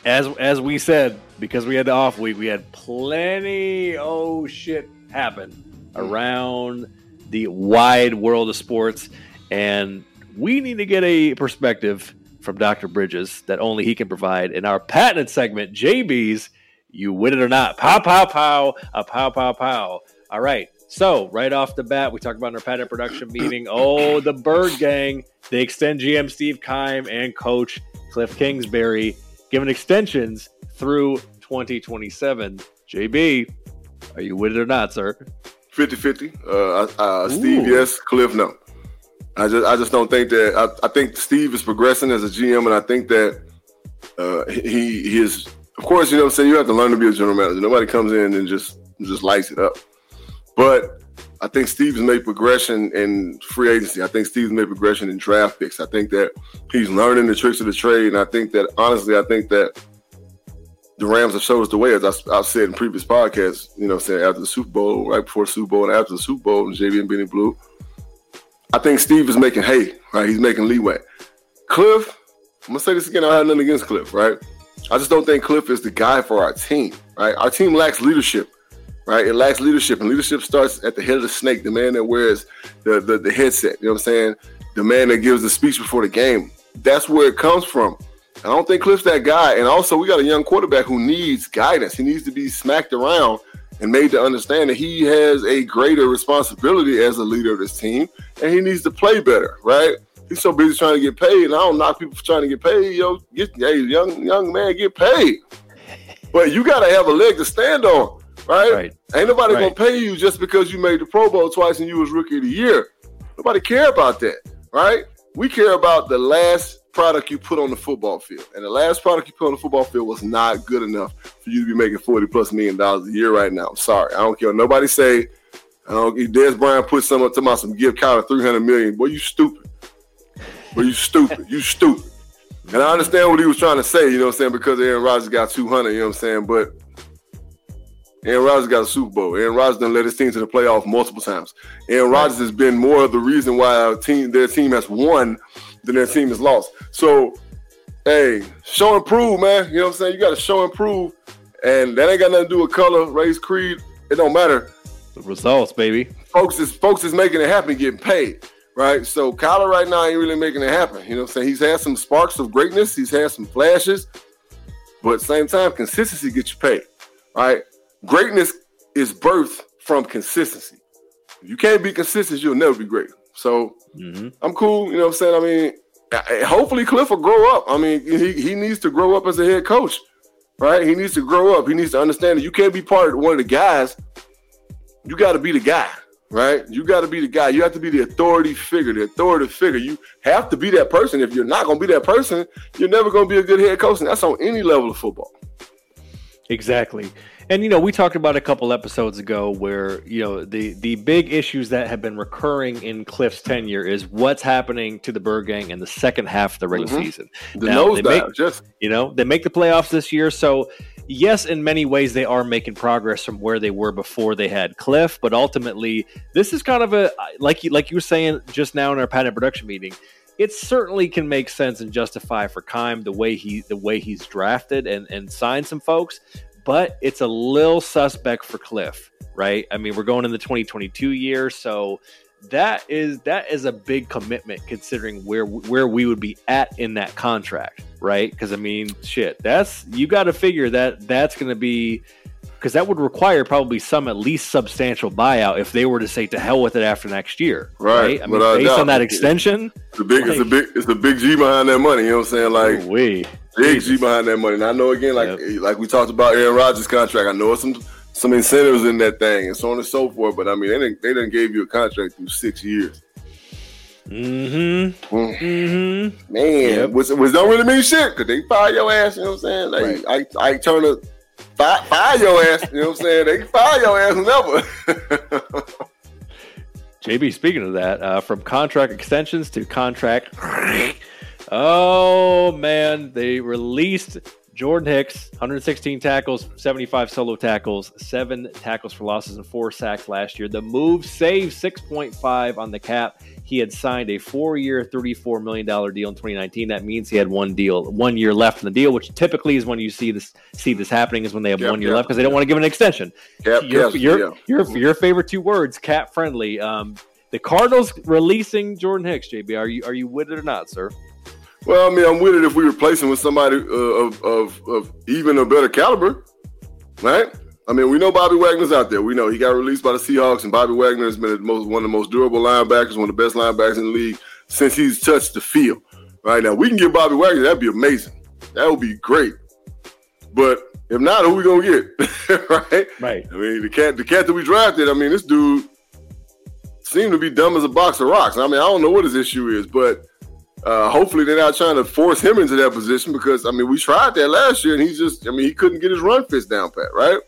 Speaker 3: As as we said, because we had the off week, we had plenty oh shit happen around the wide world of sports, and we need to get a perspective from Dr. Bridges that only he can provide in our patented segment, JB's You Win It or Not. Pow, pow, pow, a pow, pow, pow. All right. So, right off the bat, we talked about in our patent production meeting. <clears throat> Oh, the Bird Gang. They extend GM Steve Keim and coach Cliff Kingsbury, given extensions through 2027. JB, are you with it or not, sir?
Speaker 2: 50 50. Uh, uh, Steve, yes. Cliff, no. I just, I just don't think that. I, I think Steve is progressing as a GM, and I think that uh, he, he is. Of course, you know what I'm saying. You have to learn to be a general manager. Nobody comes in and just just lights it up. But I think Steve's made progression in free agency. I think Steve's made progression in draft picks. I think that he's learning the tricks of the trade, and I think that honestly, I think that the Rams have showed us the way, as I, have said in previous podcasts. You know, saying after the Super Bowl, right before Super Bowl, and after the Super Bowl, and JB and Benny Blue. I think Steve is making hay, right? He's making leeway. Cliff, I'm gonna say this again. I have nothing against Cliff, right? I just don't think Cliff is the guy for our team, right? Our team lacks leadership right? It lacks leadership, and leadership starts at the head of the snake, the man that wears the, the, the headset. You know what I'm saying? The man that gives the speech before the game. That's where it comes from. I don't think Cliff's that guy. And also, we got a young quarterback who needs guidance. He needs to be smacked around and made to understand that he has a greater responsibility as a leader of this team, and he needs to play better, right? He's so busy trying to get paid, and I don't knock people for trying to get paid. Yo, get, hey, young young man, get paid. But you got to have a leg to stand on right? right. Ain't nobody right. gonna pay you just because you made the Pro Bowl twice and you was Rookie of the Year. Nobody care about that, right? We care about the last product you put on the football field, and the last product you put on the football field was not good enough for you to be making forty plus million dollars a year right now. I'm sorry, I don't care. Nobody say. I don't. If Dez Bryant put some up to my some give Kyler three hundred million, boy, you stupid. Boy, you stupid. you stupid. And I understand what he was trying to say, you know what I'm saying, because Aaron Rodgers got 200, you know what I'm saying, but Aaron Rodgers got a Super Bowl. Aaron Rodgers done led his team to the playoff multiple times. Aaron. Rodgers has been more of the reason why our team, their team has won than their team is lost. So, hey, show and prove, man. You know what I'm saying? You got to show and prove, and that ain't got nothing to do with color, race, creed. It don't matter.
Speaker 3: The results, baby.
Speaker 2: Folks is folks is making it happen, getting paid. Right. So Kyler right now ain't really making it happen. You know what I'm saying? He's had some sparks of greatness, he's had some flashes, but same time, consistency gets you paid. Right greatness is birthed from consistency. If you can't be consistent, you'll never be great. So mm-hmm. I'm cool. You know what I'm saying? I mean, hopefully Cliff will grow up. I mean, he, he needs to grow up as a head coach, right? He needs to grow up. He needs to understand that you can't be part of one of the guys. You got to be the guy, right? You got to be the guy. You have to be the authority figure, the authority figure. You have to be that person. If you're not going to be that person, you're never going to be a good head coach. And that's on any level of football.
Speaker 3: Exactly. And you know, we talked about a couple episodes ago where you know the the big issues that have been recurring in Cliff's tenure is what's happening to the Bird Gang in the second half of the regular mm-hmm. season.
Speaker 2: The now,
Speaker 3: they
Speaker 2: make, just
Speaker 3: you know they make the playoffs this year, so yes, in many ways they are making progress from where they were before they had Cliff, but ultimately this is kind of a like you like you were saying just now in our patent production meeting it certainly can make sense and justify for Keim the way he the way he's drafted and and signed some folks but it's a little suspect for Cliff, right? I mean, we're going in the 2022 year, so that is that is a big commitment considering where where we would be at in that contract, right? Because I mean, shit, that's you got to figure that that's going to be because that would require probably some at least substantial buyout if they were to say to hell with it after next year, right? right? I mean, based on that extension,
Speaker 2: it's the big, like, it's a big, it's the big G behind that money. You know what I'm saying? Like,
Speaker 3: we
Speaker 2: Big G behind that money. And I know again, like yep. like we talked about Aaron Rodgers' contract. I know some some incentives in that thing and so on and so forth. But I mean, they didn't they didn't give you a contract through six years.
Speaker 3: Mm-hmm. Mm. Mm-hmm.
Speaker 2: Man, yep. which, which don't really mean shit because they fire your ass. You know what I'm saying? Like right. I I turn a fire, fire your ass. You know what I'm saying? They can fire your ass whenever. <laughs>
Speaker 3: JB, speaking of that, uh, from contract extensions to contract Oh man, they released Jordan Hicks, 116 tackles, 75 solo tackles, seven tackles for losses, and four sacks last year. The move saved 6.5 on the cap. He had signed a four-year, $34 million deal in 2019. That means he had one deal, one year left in the deal, which typically is when you see this see this happening is when they have yep, one year yep, left because they don't want to give an extension.
Speaker 2: Yep,
Speaker 3: your, your, your, your favorite two words, cap friendly. Um, the Cardinals releasing Jordan Hicks. JB, are you are you with it or not, sir?
Speaker 2: Well, I mean, I'm with it if we replace him with somebody uh, of, of, of even a better caliber, right? I mean, we know Bobby Wagner's out there. We know he got released by the Seahawks, and Bobby Wagner has been most, one of the most durable linebackers, one of the best linebackers in the league since he's touched the field. Right now, we can get Bobby Wagner. That'd be amazing. That would be great. But if not, who we gonna get? <laughs> right?
Speaker 3: Right.
Speaker 2: I mean, the cat, the cat that we drafted. I mean, this dude seemed to be dumb as a box of rocks. I mean, I don't know what his issue is, but uh, hopefully they're not trying to force him into that position because I mean, we tried that last year and he just, I mean, he couldn't get his run fits down pat, right?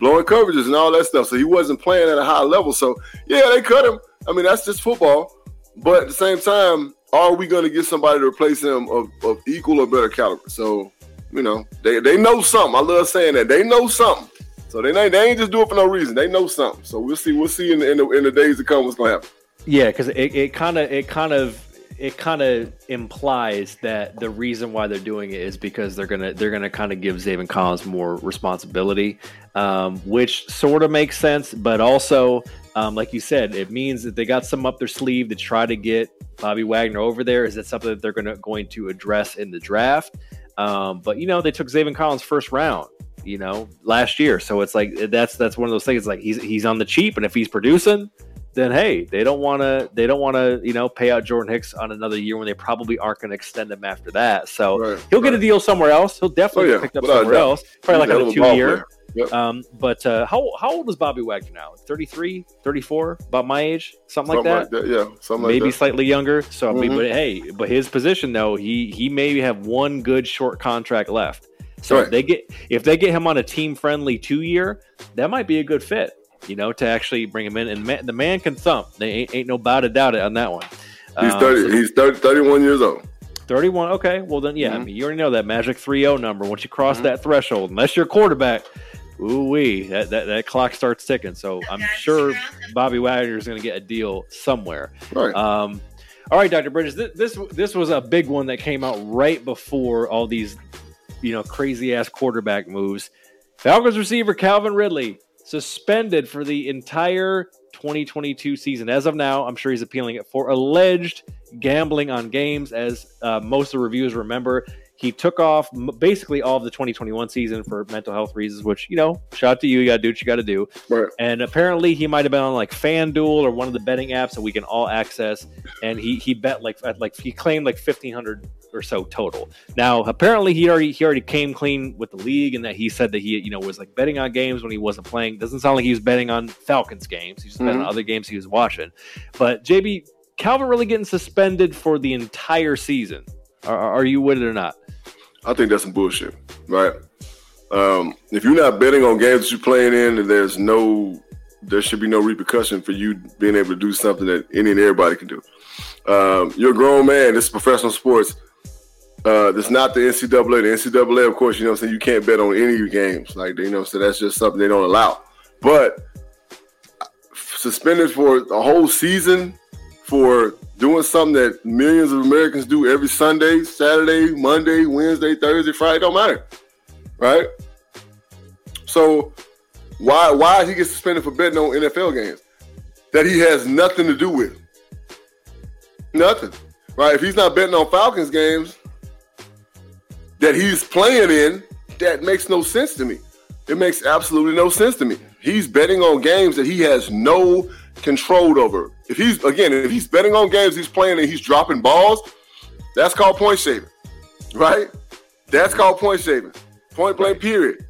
Speaker 2: Blowing coverages and all that stuff. So he wasn't playing at a high level. So yeah, they cut him. I mean, that's just football. But at the same time, are we going to get somebody to replace him of, of equal or better caliber? So, you know, they, they know something. I love saying that. They know something. So they, ain't, they ain't just do it for no reason. They know something. So we'll see. We'll see in the, in the, in the days to come what's to happen.
Speaker 3: Yeah, because it, it kind of it kind of it kind of implies that the reason why they're doing it is because they're gonna they're gonna kind of give Zaven Collins more responsibility, um, which sort of makes sense, but also, um, like you said, it means that they got some up their sleeve to try to get Bobby Wagner over there. Is that something that they're gonna going to address in the draft? Um, but you know, they took Zaven Collins first round, you know, last year, so it's like that's that's one of those things. Like he's he's on the cheap, and if he's producing then hey, they don't want to they don't want to you know pay out Jordan Hicks on another year when they probably aren't going to extend him after that. So
Speaker 2: Right,
Speaker 3: he'll get a deal somewhere else. He'll definitely
Speaker 2: Oh,
Speaker 3: get
Speaker 2: yeah,
Speaker 3: picked up
Speaker 2: without
Speaker 3: somewhere else. Probably
Speaker 2: He's
Speaker 3: like on a two year.
Speaker 2: Yep.
Speaker 3: Um, but uh, how how old is Bobby Wagner now? 33, 34, about my age, something,
Speaker 2: Something
Speaker 3: like that.
Speaker 2: like that. Yeah. Something
Speaker 3: Maybe
Speaker 2: like that.
Speaker 3: slightly younger. So I mean,
Speaker 2: Mhm.
Speaker 3: but hey, but his position though, he he may have one good short contract left. So if they get if they get him on a team friendly two year, that might be a good fit. You know, to actually bring him in, and man, the man can thump. They ain't, ain't no about it doubt it on that one.
Speaker 2: He's
Speaker 3: Um,
Speaker 2: 30.
Speaker 3: so
Speaker 2: he's 30, 31 years old.
Speaker 3: 31. Okay, well then, yeah. I
Speaker 2: Mhm.
Speaker 3: mean, you already know that magic 3-0 number. Once you cross
Speaker 2: Mhm.
Speaker 3: that threshold, unless you're a quarterback, ooh wee, that, that that clock starts ticking. So I'm sure Bobby Wagner is going to get a deal somewhere.
Speaker 2: Right.
Speaker 3: Um, all right, Dr. Bridges, this, this this was a big one that came out right before all these, you know, crazy ass quarterback moves. Falcons receiver Calvin Ridley suspended for the entire 2022 season. As of now, I'm sure he's appealing it for alleged gambling on games. As uh, most of the reviewers remember, he took off basically all of the 2021 season for mental health reasons. Which you know, shout out to you. You got to do what you got to do.
Speaker 2: right.
Speaker 3: And apparently, he might have been on like FanDuel or one of the betting apps that we can all access. And he he bet like at like he claimed like fifteen hundred or so total. Now, apparently, he already he already came clean with the league, and that he said that he you know was like betting on games when he wasn't playing. Doesn't sound like he was betting on Falcons games. He was betting on mm-hmm. other games he was watching. But JB Calvin really getting suspended for the entire season. Are, are you with it or not?
Speaker 2: I think that's some bullshit, right? Um, if you're not betting on games that you're playing in, and there's no, there should be no repercussion for you being able to do something that any and everybody can do. Um, you're a grown man. This is professional sports. Uh, that's not the NCAA. The NCAA, of course, you know what I'm saying. You can't bet on any games, like you know. So that's just something they don't allow. But suspended for a whole season for doing something that millions of Americans do every Sunday, Saturday, Monday, Wednesday, Thursday, Friday, don't matter. Right? So why why he get suspended for betting on NFL games that he has nothing to do with? Nothing. Right? If he's not betting on Falcons games that he's playing in, that makes no sense to me. It makes absolutely no sense to me. He's betting on games that he has no control over. If he's again, if he's betting on games he's playing and he's dropping balls, that's called point shaving, right? That's called point shaving, point blank period.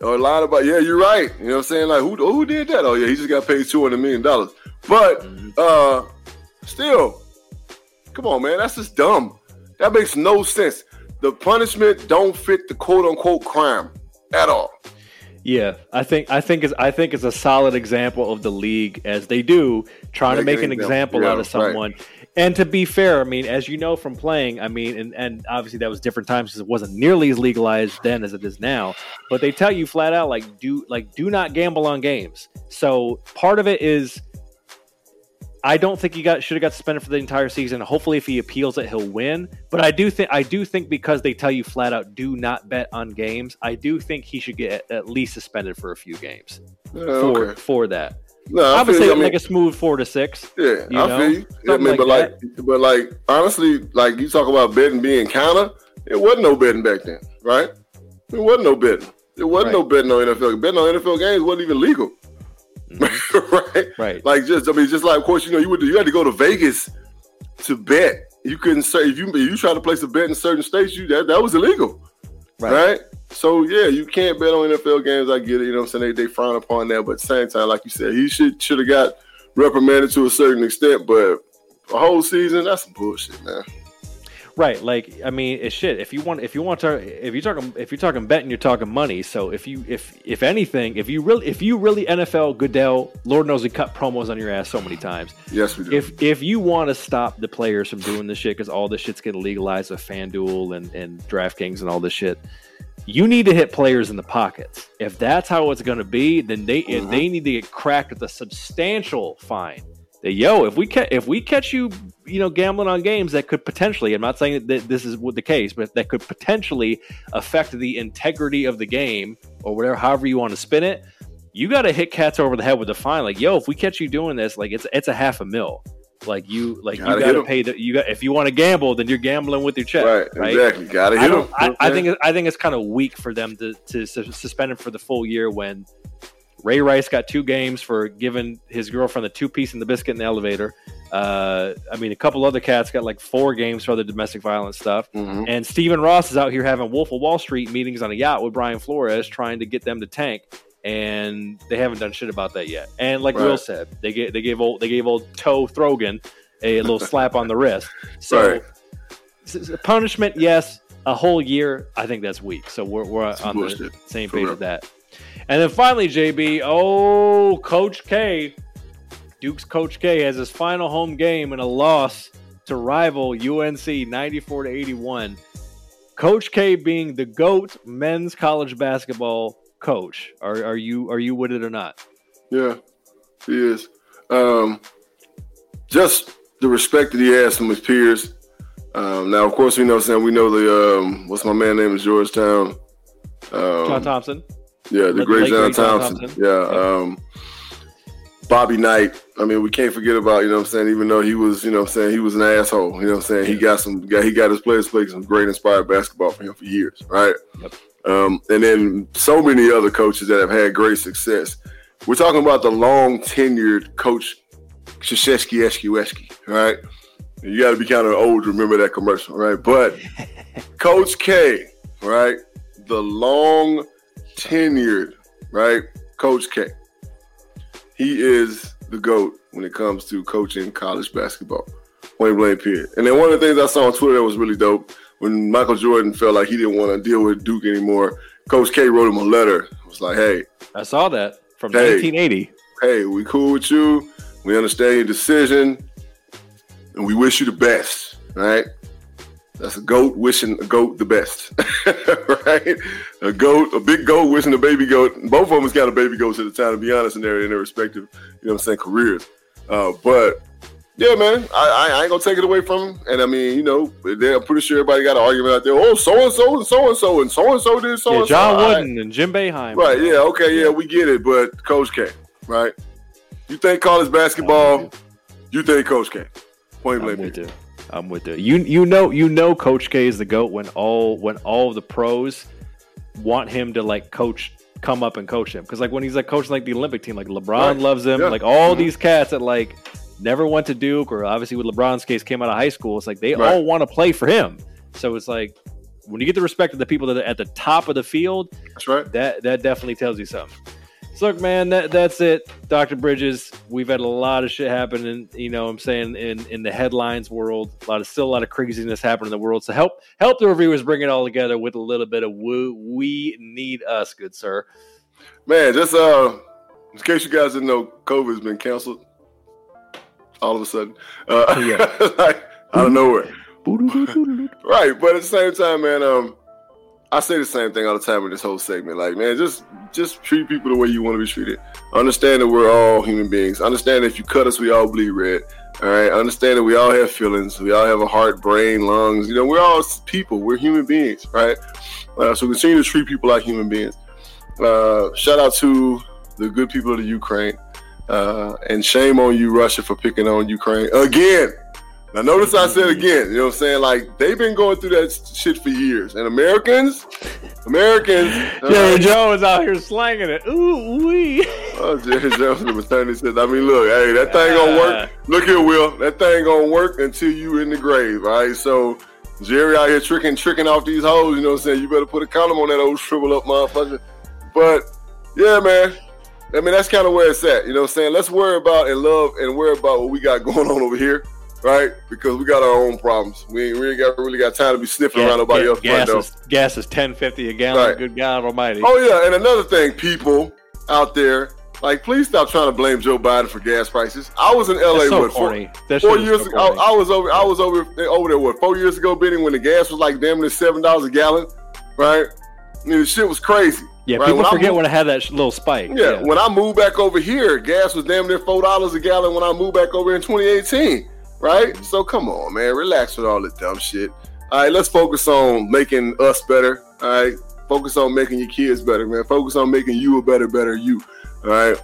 Speaker 2: Or a line about yeah, you're right. You know what I'm saying? Like who who did that? Oh yeah, he just got paid two hundred million dollars. But uh, still, come on, man, that's just dumb. That makes no sense. The punishment don't fit the quote unquote crime at all.
Speaker 3: Yeah, I think I think is I think it's a solid example of the league as they do trying to
Speaker 2: Make
Speaker 3: make
Speaker 2: an example.
Speaker 3: example out of someone. And to be fair, I mean, as you know from playing, I mean, and, and obviously that was different times because it wasn't nearly as legalized then as it is now. But they tell you flat out like do like do not gamble on games. So part of it is I don't think he got should have got suspended for the entire season. Hopefully, if he appeals it, he'll win. But I do think I do think because they tell you flat out do not bet on games. I do think he should get at least suspended for a few games
Speaker 2: Yeah,
Speaker 3: for
Speaker 2: okay.
Speaker 3: for that.
Speaker 2: No,
Speaker 3: I,
Speaker 2: I
Speaker 3: would say
Speaker 2: you. I mean,
Speaker 3: like a smooth four to six.
Speaker 2: Yeah,
Speaker 3: you
Speaker 2: I
Speaker 3: know?
Speaker 2: feel you. I mean, but
Speaker 3: like
Speaker 2: but like, honestly, like you talk about betting being counter, it wasn't no betting back then, right? It wasn't no betting. There wasn't
Speaker 3: Right.
Speaker 2: no betting on NFL. Betting on NFL games wasn't even legal. <laughs> right?
Speaker 3: Right.
Speaker 2: Like just I mean, just like of course, you know, you would you had to go to Vegas to bet. You couldn't say if you if you try to place a bet in certain states, you that, that was illegal.
Speaker 3: Right.
Speaker 2: Right. So yeah, you can't bet on NFL games. I get it. You know what I'm saying? They, they frown upon that, but at the same time, like you said, he should should have got reprimanded to a certain extent. But a whole season, that's some bullshit, man.
Speaker 3: Right, like I mean, it's shit. If you want, if you want to, if you're talking, if you're talking betting, you're talking money. So if you, if if anything, if you really, if you really NFL Goodell, Lord knows we cut promos on your ass so many times.
Speaker 2: Yes, we do.
Speaker 3: If if you want to stop the players from doing this shit because all this shit's getting legalized with FanDuel and and DraftKings and all this shit, you need to hit players in the pockets. If that's how it's going to be, then they
Speaker 2: Mhm.
Speaker 3: they need to get cracked with a substantial fine. That yo, if we ca- if we catch you, you know, gambling on games that could potentially, I'm not saying that this is the case, but that could potentially affect the integrity of the game or whatever, however you want to spin it. You got to hit cats over the head with a fine. Like, yo, if we catch you doing this, like it's it's a half a mil. Like you, like
Speaker 2: Gotta
Speaker 3: you got to pay the you got if you want to gamble, then you're gambling with your check,
Speaker 2: right,
Speaker 3: right?
Speaker 2: exactly. Gotta
Speaker 3: I
Speaker 2: hit him.
Speaker 3: I, I think. I think it's kind of weak for them to to su- suspend him for the full year when Ray Rice got two games for giving his girlfriend the two piece and the biscuit in the elevator. Uh, I mean, a couple other cats got like four games for other domestic violence stuff.
Speaker 2: Mhm.
Speaker 3: And Stephen Ross is out here having Wolf of Wall Street meetings on a yacht with Brian Flores, trying to get them to tank. And they haven't done shit about that yet. And like
Speaker 2: Right.
Speaker 3: Will said, they gave they gave old they gave old Toe Throgan a little <laughs> slap on the wrist. So
Speaker 2: Right.
Speaker 3: punishment, yes. A whole year, I think that's weak. So we're, we're on the same page with that. And then finally, JB, oh, Coach K, Duke's Coach K has his final home game in a loss to rival UNC 94 to 81. Coach K being the GOAT men's college basketball coach. Are, are you are you with it or not?
Speaker 2: Yeah, he is. Um, just the respect that he has from his peers. Um, now, of course, we know Sam. We know the um, what's my man name is Georgetown. Um,
Speaker 3: John Thompson.
Speaker 2: Yeah, the
Speaker 3: The
Speaker 2: great John Thompson.
Speaker 3: Thompson.
Speaker 2: Yeah. Um, Bobby Knight. I mean, we can't forget about, you know what I'm saying, even though he was, you know what I'm saying, he was an asshole. You know what I'm saying? He got some he got his players playing some great inspired basketball for him for years, right?
Speaker 3: Yep.
Speaker 2: Um, and then so many other coaches that have had great success. We're talking about the long tenured coach Krzyzewski Eshki right? You got to be kind of old to remember that commercial, right? But <laughs> Coach K, right? The long tenured, right? Coach K. He is the GOAT when it comes to coaching college basketball. Wayne blank period. And then one of the things I saw on Twitter that was really dope when Michael Jordan felt like he didn't want to deal with Duke anymore, Coach K wrote him a letter. It was like, hey,
Speaker 3: I saw that from
Speaker 2: Hey.
Speaker 3: 1980.
Speaker 2: hey, we cool with you. We understand your decision, and we wish you the best. Right? That's a goat wishing a goat the best. <laughs> right? A goat, a big goat wishing a baby goat. Both of them has got a baby goat at the time, to be honest, in their in their respective, you know what I'm saying, careers. Uh, but yeah, man, I, I, ain't gonna take it away from him. And I mean, you know, I'm pretty sure everybody got an argument out there. Oh, so and so and so and so and so and so did so and so.
Speaker 3: John
Speaker 2: All right.
Speaker 3: Wooden and Jim Boeheim.
Speaker 2: Right, yeah, okay, yeah, we get it, but Coach K, right? You think college basketball, you think Coach K. Point blank.
Speaker 3: With
Speaker 2: period.
Speaker 3: you. I'm with you. You you know you know Coach K is the goat when all when all of the pros want him to like coach come up and coach him because like when he's like coaching like the Olympic team like LeBron
Speaker 2: Right.
Speaker 3: loves him
Speaker 2: Yeah.
Speaker 3: like all
Speaker 2: Mhm.
Speaker 3: these cats that like never went to Duke or obviously with LeBron's case came out of high school it's like they
Speaker 2: Right.
Speaker 3: all want to play for him so it's like when you get the respect of the people that are at the top of the field
Speaker 2: That's right.
Speaker 3: that that definitely tells you something. So look, man, that that's it. Dr. Bridges, we've had a lot of shit happen happening, you know I'm saying, in in the headlines world. A lot of still a lot of craziness happening in the world. So help help the reviewers bring it all together with a little bit of woo we need us, good sir.
Speaker 2: Man, just uh in case you guys didn't know, COVID's been canceled all of a sudden. Uh
Speaker 3: Yeah. <laughs>
Speaker 2: like out of nowhere. <laughs> <laughs> Right, but at the same time, man, um, I say the same thing all the time in this whole segment. Like, man, just just treat people the way you want to be treated. Understand that we're all human beings. Understand that if you cut us, we all bleed red. All right. Understand that we all have feelings. We all have a heart, brain, lungs. You know, we're all people. We're human beings, right? Uh, so continue to treat people like human beings. Uh, shout out to the good people of the Ukraine. Uh, and shame on you, Russia, for picking on Ukraine again. Now, notice I said again, you know what I'm saying? Like, they've been going through that shit for years. And Americans, Americans. <laughs>
Speaker 3: Jerry Jones out here slanging it. Ooh wee. <laughs>
Speaker 2: Oh, Jerry Jones the maternity says, I mean, look, hey, that thing gonna work. Uh. Look here, Will. That thing gonna work until you in the grave, all right? So Jerry out here tricking, tricking off these hoes, you know what I'm saying? You better put a condom on that old shrivel up motherfucker. But yeah, man. I mean, that's kind of where it's at. You know what I'm saying? Let's worry about and love and worry about what we got <laughs> going on over here right? Because we got our own problems. We ain't really got really got time to be sniffing around nobody else.
Speaker 3: Gas is, gas is ten fifty a gallon. Right. Good God Almighty.
Speaker 2: Oh yeah, and another thing, people out there, like, please stop trying to blame Joe Biden for gas prices. I was in LA
Speaker 3: so
Speaker 2: what four, four years so ago. I, I, was over. I was over over there what four years ago, Benny, when the gas was like damn near seven dollars a gallon, right? I mean, the shit was crazy.
Speaker 3: Yeah,
Speaker 2: right?
Speaker 3: people
Speaker 2: when
Speaker 3: forget moved, when I had that little spike.
Speaker 2: Yeah, yeah, when I moved back over here, gas was damn near four dollars a gallon when I moved back over in 2018 right? So come on, man, relax with all the dumb shit. All right, let's focus on making us better. All right, focus on making your kids better, man. Focus on making you a better, better you. All right.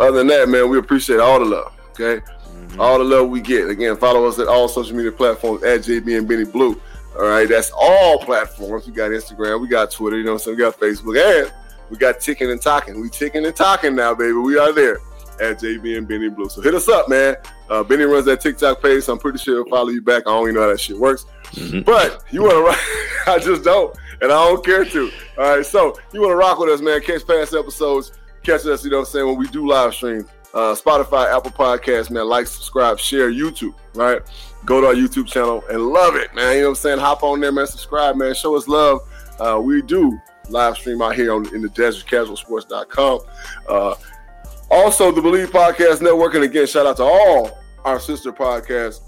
Speaker 2: Other than that, man, we appreciate all the love. Okay, mm-hmm. all the love we get. Again, follow us at all social media platforms at JB and Benny Blue. All right, that's all platforms. We got Instagram, we got Twitter, you know, so we got Facebook, and we got ticking and talking. We ticking and talking now, baby. We are there at JB and Benny Blue. So hit us up, man. Uh, Benny runs that TikTok page, so I'm pretty sure he'll follow you back. I don't even know how that shit works. Mm-hmm. But you want to rock, <laughs> I just don't, and I don't care to. All right, so you want to rock with us, man. Catch past episodes, catch us, you know what I'm saying, when we do live stream. Uh, Spotify, Apple Podcasts, man. Like, subscribe, share, YouTube, right? Go to our YouTube channel and love it, man. You know what I'm saying? Hop on there, man. Subscribe, man. Show us love. Uh, we do live stream out here on in the desertcasualsports.com. Uh, also, the Bleav Podcast Network. And again, shout out to all our sister podcasts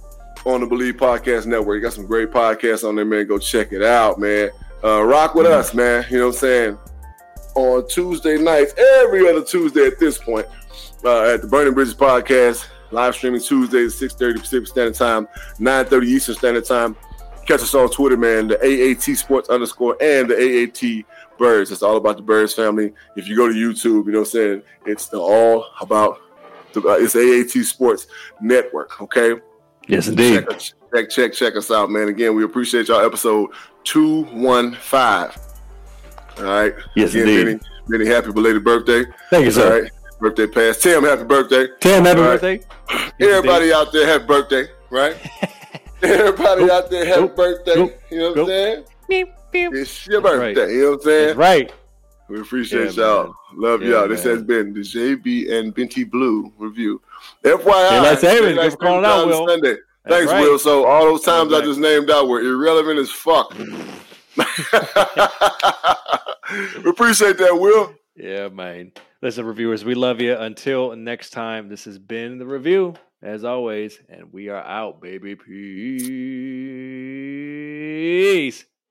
Speaker 2: on the Bleav Podcast Network. You got some great podcasts on there, man. Go check it out, man. Uh, rock with mm-hmm. us, man. You know what I'm saying? On Tuesday nights, every other Tuesday at this point, uh, at the Burning Bridges Podcast, live streaming Tuesdays, 6.30 Pacific Standard Time, 9.30 Eastern Standard Time. Catch us on Twitter, man, the AAT Sports underscore and the AAT Birds. It's all about the Birds family. If you go to YouTube, you know what I'm saying? It's all about the, uh, it's AAT Sports Network. Okay.
Speaker 3: Yes, indeed.
Speaker 2: Check, check, check, check us out, man. Again, we appreciate y'all. Episode two one five. All right.
Speaker 3: Yes,
Speaker 2: Again,
Speaker 3: indeed.
Speaker 2: Many, many happy belated birthday.
Speaker 3: Thank you, sir.
Speaker 2: All right. Birthday pass. Tim, happy birthday.
Speaker 3: Tim, happy right. birthday.
Speaker 2: Everybody out there, happy birthday, right? <laughs> Everybody out there, happy birthday. You know what I'm saying? It's your birthday. Right. You know what I'm saying?
Speaker 3: That's right.
Speaker 2: We appreciate yeah, y'all. Man. Love yeah, y'all. Man. This has been the JB and Benny Blue review. FYI,
Speaker 3: savings. Good for calling out, Will.
Speaker 2: Sunday. Thanks, right. Will. So all those times I just named out were irrelevant as fuck. <laughs> <laughs> we appreciate that, Will.
Speaker 3: Yeah, man. Listen, reviewers, we love you. Until next time, this has been the review, as always, and we are out, baby. Peace.